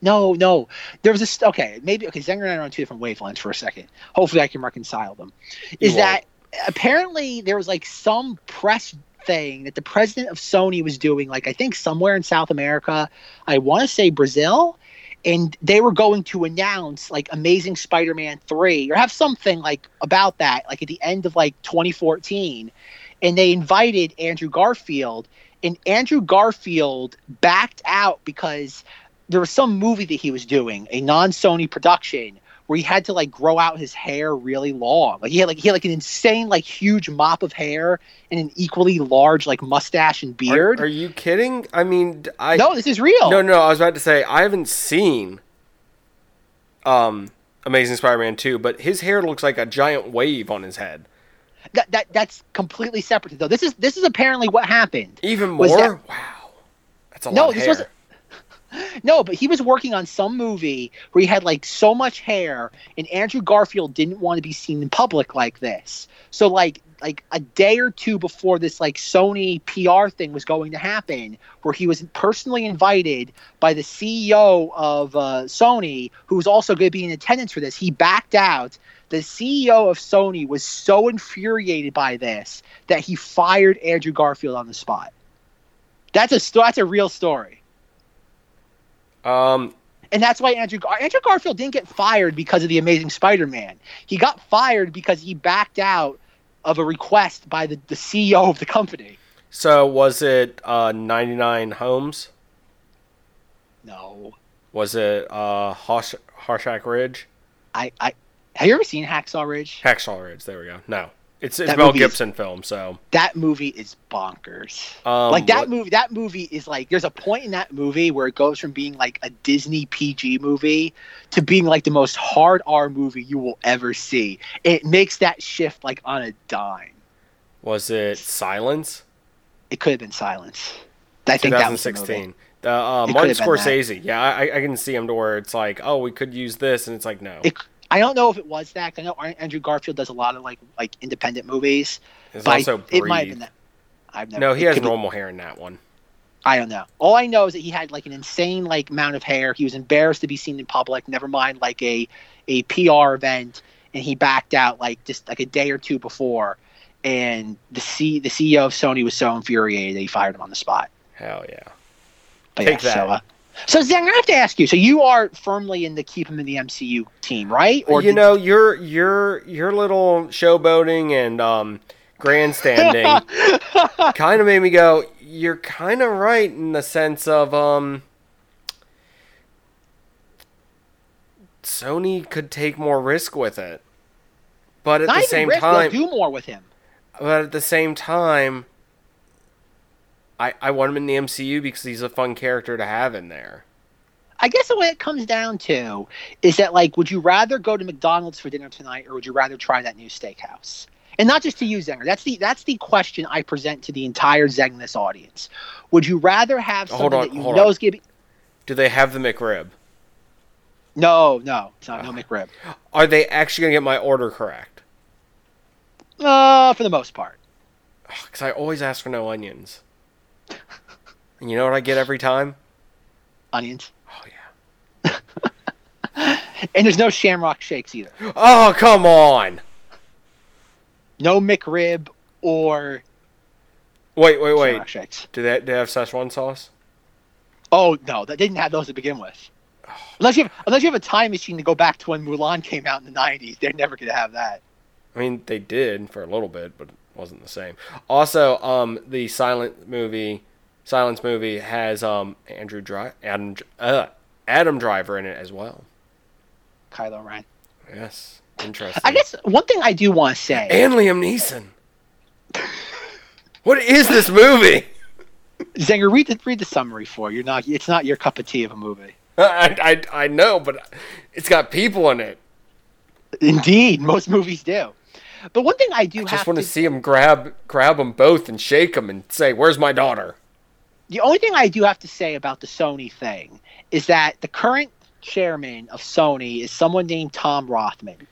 No, no. There was this. Okay, maybe. Okay, Zenger and I are on two different wavelengths for a second. Hopefully, I can reconcile them. Is that apparently there was like some press thing that the president of Sony was doing, like I think somewhere in South America. I want to say Brazil. And they were going to announce like Amazing Spider-Man 3 or have something like about that, like at the end of like 2014. And they invited Andrew Garfield, and Andrew Garfield backed out because there was some movie that he was doing, a non-Sony production, where he had to like grow out his hair really long. Like he had like he had like an insane like huge mop of hair and an equally large like mustache and beard. are you kidding? I mean, I no, this is real. No, no, I was about to say I haven't seen um Amazing Spider-Man 2, but his hair looks like a giant wave on his head. That that that's completely separate though. This is this is apparently what happened. Even more? that- wow. That's a No, lot of this hair. wasn't- No, but he was working on some movie where he had like so much hair, and Andrew Garfield didn't want to be seen in public like this. So like like a day or two before this like Sony PR thing was going to happen, where he was personally invited by the CEO of uh, Sony, who was also going to be in attendance for this. He backed out. The CEO of Sony was so infuriated by this that he fired Andrew Garfield on the spot. That's a that's a real story. Um, And that's why Andrew Gar- Andrew Garfield didn't get fired because of the Amazing Spider-Man. He got fired because he backed out of a request by the, the CEO of the company. so was it uh 99 Homes? No, Was it uh Harsh- Harshack Ridge? I, I have you ever seen Hacksaw Ridge? Hacksaw Ridge. There we go. No, it's That Mel movie is- Gibson film. So That movie is bonkers. um, like that what- movie. That movie is like there's a point in that movie where it goes from being like a Disney PG movie to being like the most hard R movie you will ever see. It makes that shift like on a dime. was it Silence? It could have been Silence. I think that was the movie. 2016. The uh, Martin could've been that. Scorsese. Yeah, I, I can see him to where it's like, oh, we could use this, and it's like, no. It- I don't know if it was that. 'cause I know Andrew Garfield does a lot of like like independent movies. It's but I- also it might have been that. I've never. No, he has could be- normal hair in that one. I don't know. All I know is that he had like an insane like amount of hair. He was embarrassed to be seen in public. Never mind like a a PR event, and he backed out like just like a day or two before. And the C the CEO of Sony was so infuriated that he fired him on the spot. Hell yeah. But Take yeah, that. So, uh, so Zang, I have to ask you. So you are firmly in the keep him in the MCU team, right? Or you know, your your your little showboating and um, grandstanding kind of made me go. You're kind of right in the sense of um, Sony could take more risk with it, but at Not the same risk, time, do more with him. but at the same time, I I want him in the MCU because he's a fun character to have in there. I guess the way it comes down to is that like, would you rather go to McDonald's for dinner tonight, or would you rather try that new steakhouse? And not just to you, Zenger. That's the that's the question I present to the entire Zengness audience. Would you rather have something on, that you know on. is gonna be Do they have the McRib? no, no, it's not no McRib. Are they actually gonna get my order correct? Uh, for the most part. Because I always ask for no onions. And you know what I get every time? Onions. Oh yeah. And there's no Shamrock shakes either. Oh come on! No McRib or Wait, wait, wait. Shamrock shakes. Do they, do they have Szechuan sauce? Oh no, that didn't have those to begin with. Unless you have, unless you have a time machine to go back to when Mulan came out in the '90s, they're never gonna have that. I mean, they did for a little bit, but it wasn't the same. Also, um, the silent movie, silence movie has um Andrew Dri- Adam uh, Adam Driver in it as well. Kylo Ren. Yes, interesting. I guess one thing I do want to say. and Liam Neeson. What is this movie? Zenger, read the read the summary for you. You're not. It's not your cup of tea of a movie. I, I I know, but it's got people in it. Indeed, most movies do. But one thing I do I just want to. to see him grab grab them both and shake them and say, "Where's my daughter?" The only thing I do have to say about the Sony thing is that the current chairman of Sony is someone named Tom Rothman.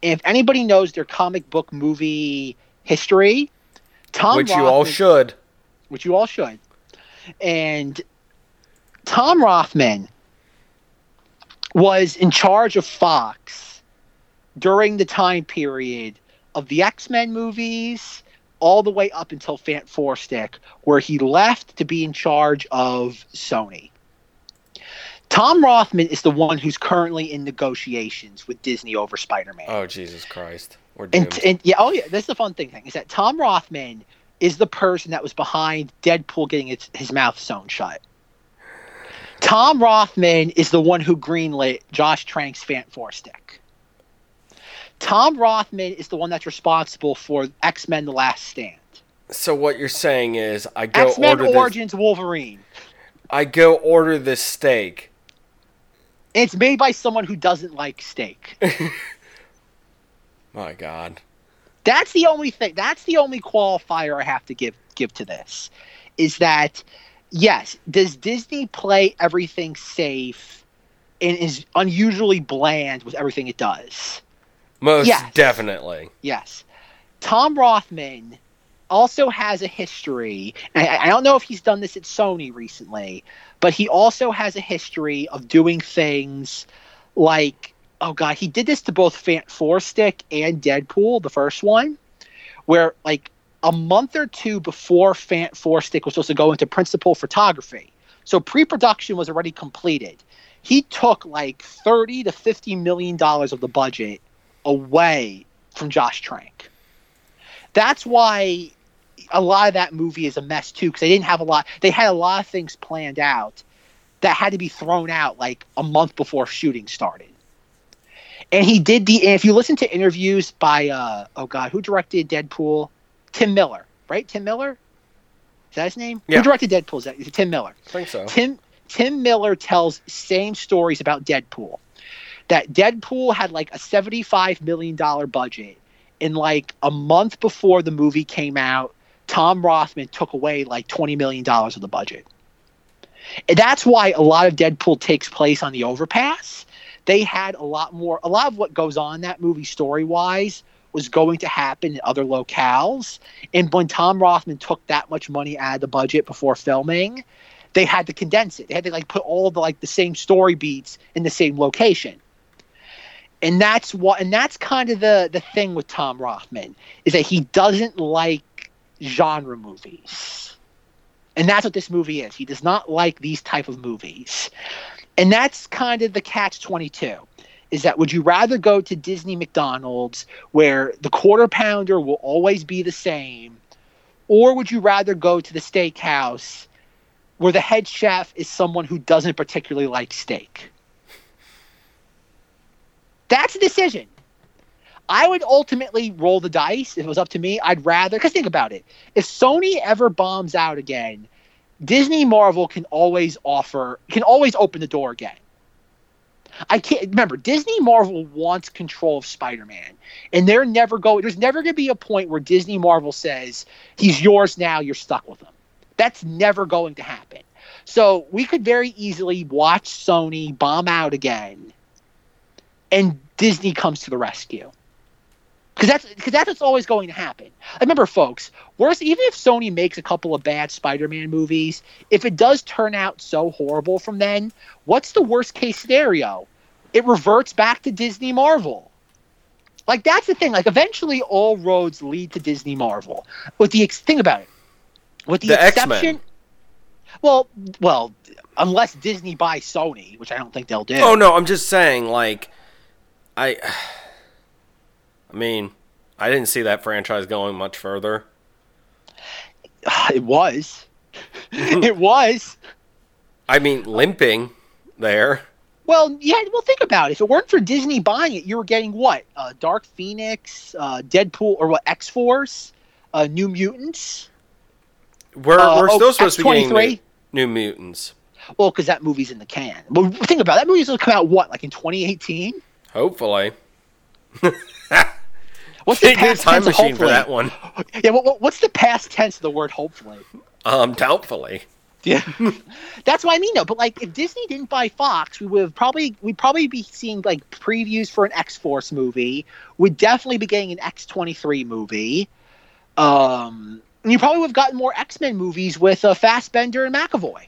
If anybody knows their comic book movie history, Tom Which Rothman, you all should. which you all should. And Tom Rothman was in charge of Fox during the time period of the X Men movies, all the way up until Fant4stic, where he left to be in charge of Sony. Tom Rothman is the one who's currently in negotiations with Disney over Spider Man. Oh Jesus Christ, we're. And, and yeah, oh yeah, that's the fun thing. Thing is that Tom Rothman is the person that was behind Deadpool getting its, his mouth sewn shut. Tom Rothman is the one who greenlit Josh Trank's Fant4stic. Tom Rothman is the one that's responsible for X Men: The Last Stand. so what you're saying is, I go X Men order this. Origins Wolverine. I go order this steak. It's made by someone who doesn't like steak. My God. That's the only thing. That's the only qualifier I have to give give to this, is that yes, does Disney play everything safe and is unusually bland with everything it does? Most Yes. definitely. Yes. Tom Rothman also has a history, and I, I don't know if he's done this at Sony recently, but he also has a history of doing things like, oh god, he did this to both Fant4stic and Deadpool, the first one, where like a month or two before Fant4stic was supposed to go into principal photography, so pre-production was already completed. He took like thirty to fifty million dollars of the budget away from Josh Trank. That's why a lot of that movie is a mess too, because they didn't have a lot. They had a lot of things planned out that had to be thrown out like a month before shooting started. And he did the. And if you listen to interviews by, uh, oh god, who directed Deadpool? Tim Miller, right? Tim Miller. Is that his name? Yeah. Who directed Deadpool? Is that is Tim Miller? I think so. Tim Tim Miller tells same stories about Deadpool. That Deadpool had like a seventy-five million dollar budget, and like a month before the movie came out, Tom Rothman took away like twenty million dollars of the budget. And that's why a lot of Deadpool takes place on the overpass. They had a lot more, a lot of what goes on that movie story wise was going to happen in other locales. And when Tom Rothman took that much money out of the budget before filming, they had to condense it. They had to like put all the like the same story beats in the same location. And that's what and that's kind of the the thing with Tom Rothman is that he doesn't like genre movies. And that's what this movie is. He does not like these type of movies. And that's kind of the catch 22 is that would you rather go to Disney McDonald's where the quarter pounder will always be the same or would you rather go to the steakhouse where the head chef is someone who doesn't particularly like steak. That's a decision. I would ultimately roll the dice if it was up to me. I'd rather, because think about it. If Sony ever bombs out again, Disney Marvel can always offer, can always open the door again. I can't remember. Disney Marvel wants control of Spider-Man, and they're never going. There's never going to be a point where Disney Marvel says he's yours now. You're stuck with him. That's never going to happen. So we could very easily watch Sony bomb out again, and Disney comes to the rescue. Because that's because that's what's always going to happen. Remember, folks. Worse, even if Sony makes a couple of bad Spider-Man movies, if it does turn out so horrible from then, what's the worst case scenario? It reverts back to Disney Marvel. Like that's the thing. Like eventually, all roads lead to Disney Marvel. With the ex- think about it, with the, The exception. X-Men. Well, well, unless Disney buys Sony, which I don't think they'll do. Oh no, I'm just saying, like, I, I mean, I didn't see that franchise going much further. It was. it was. I mean, limping there. Well, yeah. Well, think about it. If it weren't for Disney buying it, you were getting what? Uh, Dark Phoenix, uh, Deadpool, or what? X Force, uh, New Mutants. We're Uh, we're oh, still supposed to be getting X-23? new, mutants. Well, because that movie's in the can. Well, think about it. that movie's gonna come out what, like in 2018? Hopefully, What's the they need a past time tense of machine for hopefully? that one. Yeah. What, what- what's the past tense of the word hopefully? Um, doubtfully. Yeah, that's what I mean though. But like, if Disney didn't buy Fox, we would have probably we'd probably be seeing like previews for an X Force movie. We'd definitely be getting an X twenty three movie. Um, and you probably would have gotten more X Men movies with uh, Fassbender and McAvoy.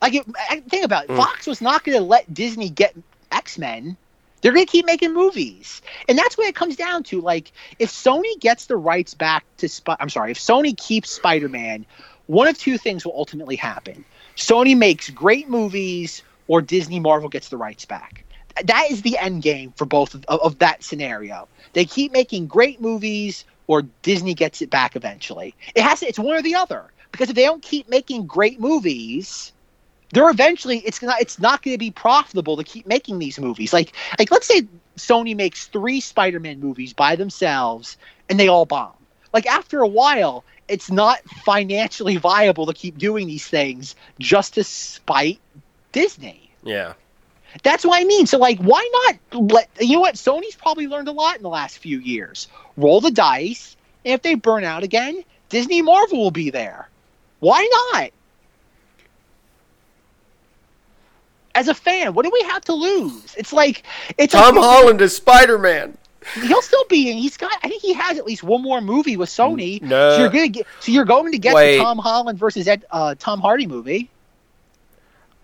Like, it, I- think about it. Mm. Fox was not going to let Disney get X Men. They're going to keep making movies, and that's what it comes down to. Like, if Sony gets the rights back to, Sp- I'm sorry, if Sony keeps Spider Man, one of two things will ultimately happen. Sony makes great movies, or Disney Marvel gets the rights back. That is the end game for both of, of that scenario. They keep making great movies, or Disney gets it back eventually. It has to, it's one or the other. Because if they don't keep making great movies, they're eventually it's not it's not going to be profitable to keep making these movies. Like like let's say Sony makes three Spider-Man movies by themselves and they all bomb. Like after a while, it's not financially viable to keep doing these things just to spite Disney. Yeah. That's what I mean. So like, why not let you know what? Sony's probably learned a lot in the last few years. Roll the dice, and if they burn out again, Disney Marvel will be there. Why not? As a fan, what do we have to lose? It's like it's Tom like, Holland is Spider Man. He'll still be in. He's got. I think he has at least one more movie with Sony. No. So you're gonna get. So you're going to get Wait. the Tom Holland versus Ed, uh, Tom Hardy movie.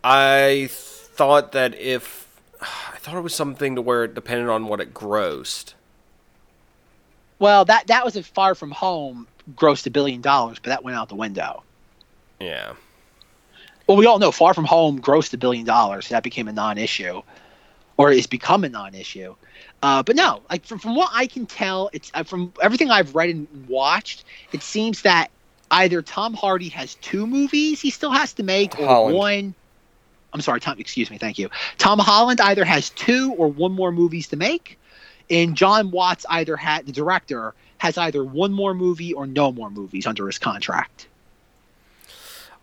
I thought that if I thought it was something to where it depended on what it grossed. Well, that that was a Far From Home grossed a billion dollars, but that went out the window. Yeah. Well, we all know Far From Home grossed a billion dollars. So that became a non-issue, or it's become a non-issue. Uh, but no, like from, from what I can tell, it's uh, from everything I've read and watched, it seems that either Tom Hardy has two movies he still has to make, or Holland. one. I'm sorry, Tom. Excuse me. Thank you. Tom Holland either has two or one more movies to make, and John Watts either had the director has either one more movie or no more movies under his contract.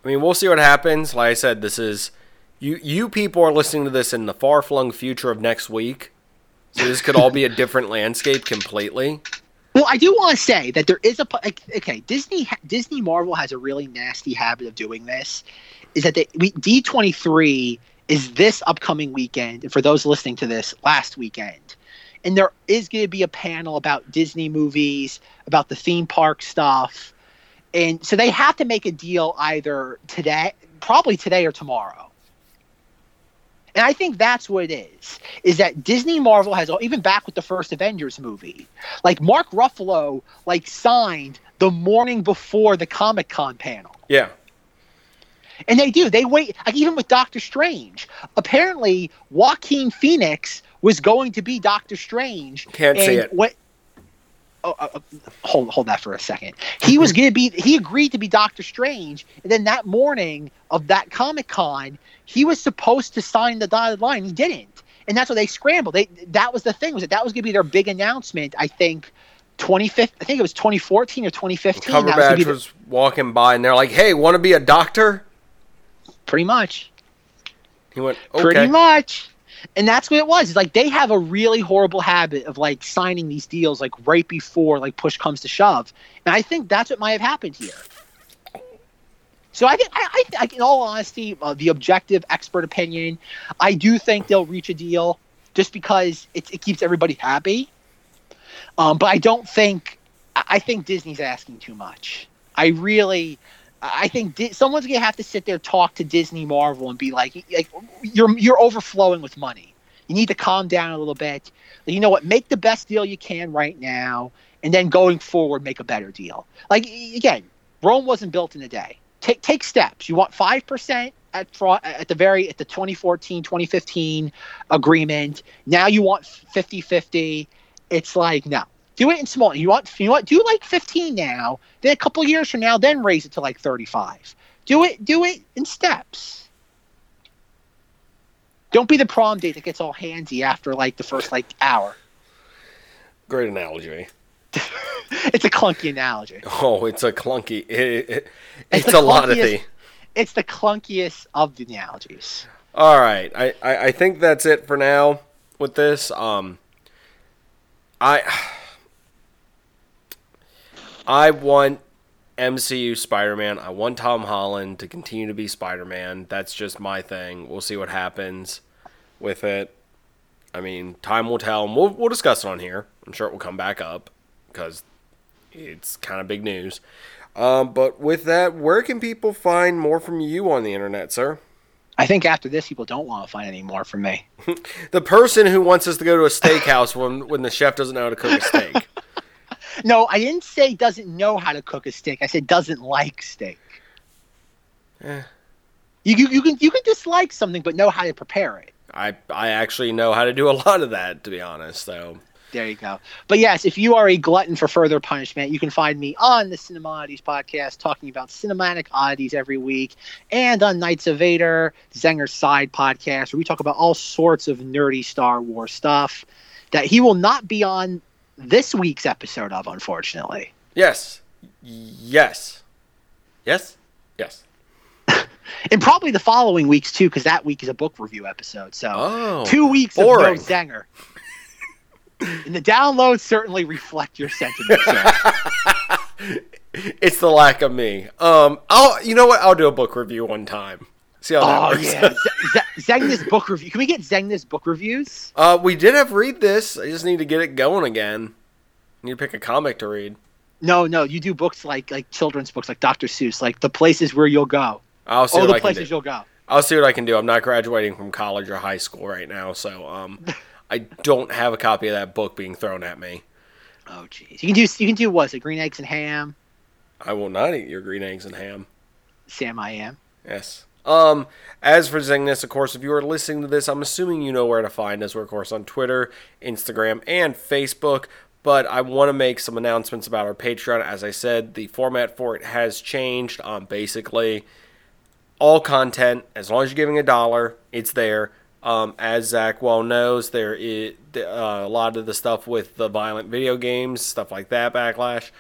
I mean, we'll see what happens. Like I said, this is you. You people are listening to this in the far flung future of next week, so this could all be a different landscape completely. Well, I do want to say that there is a okay. Disney Disney Marvel has a really nasty habit of doing this. Is that they D twenty three is this upcoming weekend, and for those listening to this, last weekend, and there is going to be a panel about Disney movies, about the theme park stuff, and so they have to make a deal either today, probably today or tomorrow. And I think that's what it is. Is that Disney Marvel has even back with the first Avengers movie, like Mark Ruffalo like signed the morning before the Comic Con panel. Yeah. And they do. They wait. Like even with Doctor Strange, apparently Joaquin Phoenix was going to be Doctor Strange. Can't see it. What? Oh, uh, uh, hold hold that for a second. He was going to be. He agreed to be Doctor Strange, and then that morning of that Comic Con, he was supposed to sign the dotted line. He didn't, and that's why they scrambled. They that was the thing was that that was going to be their big announcement. I think. 25th, I think it was 2014 or 2015. That was gonna Cumberbatch be the- was walking by, and they're like, "Hey, want to be a doctor?" pretty much. He went, "Okay." Pretty much. And that's what it was. It's like they have a really horrible habit of like signing these deals like right before like push comes to shove. And I think that's what might have happened here. So I think, I, I, in all honesty, uh, the objective expert opinion, I do think they'll reach a deal just because it, it keeps everybody happy. Um, but I don't think, I think Disney's asking too much. I really, I think Di- someone's gonna have to sit there, talk to Disney Marvel, and be like, like you're you're overflowing with money. You need to calm down a little bit. You know what? Make the best deal you can right now, and then going forward, make a better deal. Like again, Rome wasn't built in a day. Take take steps. You want five percent at fro- at the very at the 2014 2015 agreement. Now you want 50-50. It's like no. Do it in small. You want you want do like 15 now. Then a couple years from now, then raise it to like 35. Do it do it in steps. Don't be the prom date that gets all handsy after like the first like hour. Great analogy. It's a clunky analogy. Oh, it's a clunky. It, it- It's it's, a lot of. It's the clunkiest of the analogies. All right, I, I I think that's it for now with this. Um, I I want MCU Spider-Man. I want Tom Holland to continue to be Spider-Man. That's just my thing. We'll see what happens with it. I mean, time will tell, and we'll we'll discuss it on here. I'm sure it will come back up because it's kind of big news. Um, but with that, where can people find more from you on the internet, sir? I think after this, people don't want to find any more from me. The person who wants us to go to a steakhouse when when the chef doesn't know how to cook a steak. No, I didn't say doesn't know how to cook a steak. I said doesn't like steak. Eh. You, you, you can you can dislike something but know how to prepare it. I I actually know how to do a lot of that, to be honest. So There you go. But yes, if you are a glutton for further punishment, you can find me on the Cinemodities podcast talking about cinematic oddities every week, and on Knights of Vader, Zenger's Side podcast, where we talk about all sorts of nerdy Star Wars stuff that he will not be on this week's episode of, unfortunately. yes, yes, yes, yes. and probably the following weeks too, because that week is a book review episode. So Oh, two weeks boring. of no Zenger. and the downloads certainly reflect your sentiment. it's the lack of me. Um, I'll you know what? I'll do a book review one time. See how that oh works. yeah, Z- Z- Zengna's book review. Can we get Zeng this book reviews? Uh, we did have read this. I just need to get it going again. need to pick a comic to read. No, no, you do books like like children's books, like Dr. Seuss, like the places where you'll go. I'll see All what the I can places do. you'll go. I'll see what I can do. I'm not graduating from college or high school right now, so um, I don't have a copy of that book being thrown at me. Oh jeez, you can do you can do what? Is it green eggs and ham? I will not eat your green eggs and ham. Sam, I am. Yes. Um, as for Zengness, of course, if you are listening to this, I'm assuming you know where to find us. We're, of course, on Twitter, Instagram, and Facebook. But I want to make some announcements about our Patreon. As I said, the format for it has changed. Um, basically, all content, as long as you're giving a dollar, it's there. Um, as Zach well knows, there is uh, a lot of the stuff with the violent video games, stuff like that, backlash.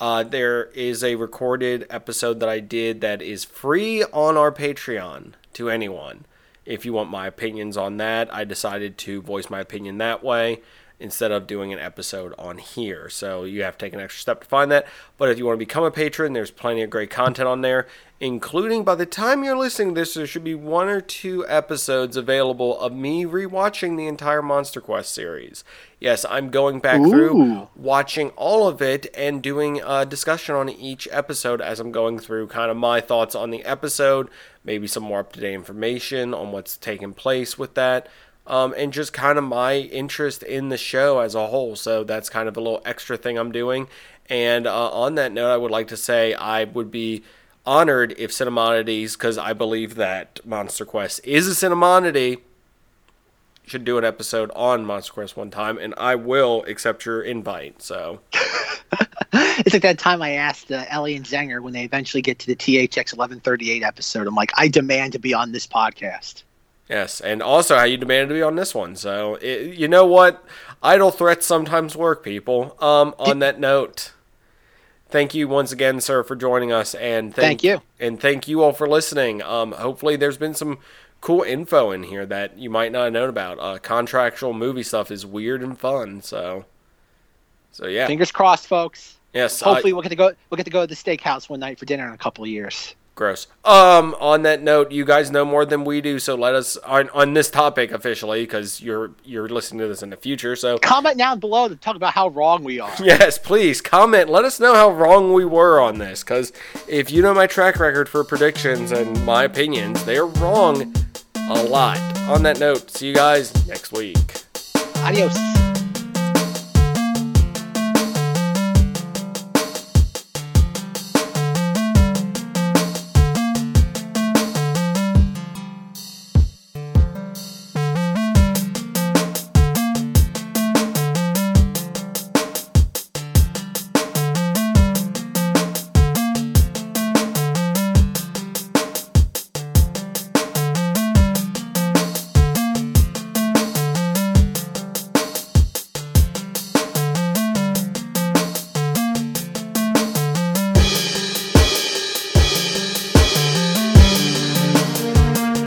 Uh, there is a recorded episode that I did that is free on our Patreon to anyone. If you want my opinions on that, I decided to voice my opinion that way instead of doing an episode on here. So you have to take an extra step to find that. But if you want to become a patron, there's plenty of great content on there, including by the time you're listening to this, there should be one or two episodes available of me rewatching the entire Monster Quest series. Yes, I'm going back through watching all of it and doing a discussion on each episode as I'm going through kind of my thoughts on the episode, maybe some more up to date information on what's taking place with that, um, and just kind of my interest in the show as a whole. So that's kind of a little extra thing I'm doing. And uh, on that note, I would like to say I would be honored if Cinemodities, because I believe that Monster Quest is a Cinemodity, should do an episode on Monster Quest one time, and I will accept your invite. So. It's like that time I asked uh, Ellie and Zenger when they eventually get to the THX 1138 episode. I'm like, I demand to be on this podcast. Yes, and also how you demanded to be on this one. So it, you know what, idle threats sometimes work, people. Um, on that note, thank you once again, sir, for joining us, and Thank you. and thank you all for listening. Um, hopefully, there's been some cool info in here that you might not have known about. Uh, contractual movie stuff is weird and fun. So, so yeah, Fingers crossed, folks. yes. Hopefully, we'll get to go. We'll get to go to the steakhouse one night for dinner in a couple of years. Gross. Um, on that note, you guys know more than we do, so let us on, on this topic officially, because you're you're listening to this in the future. So Comment down below to talk about how wrong we are. yes, please comment. Let us know how wrong we were on this, because if you know my track record for predictions and my opinions, they're wrong a lot. On that note, see you guys next week. Adios.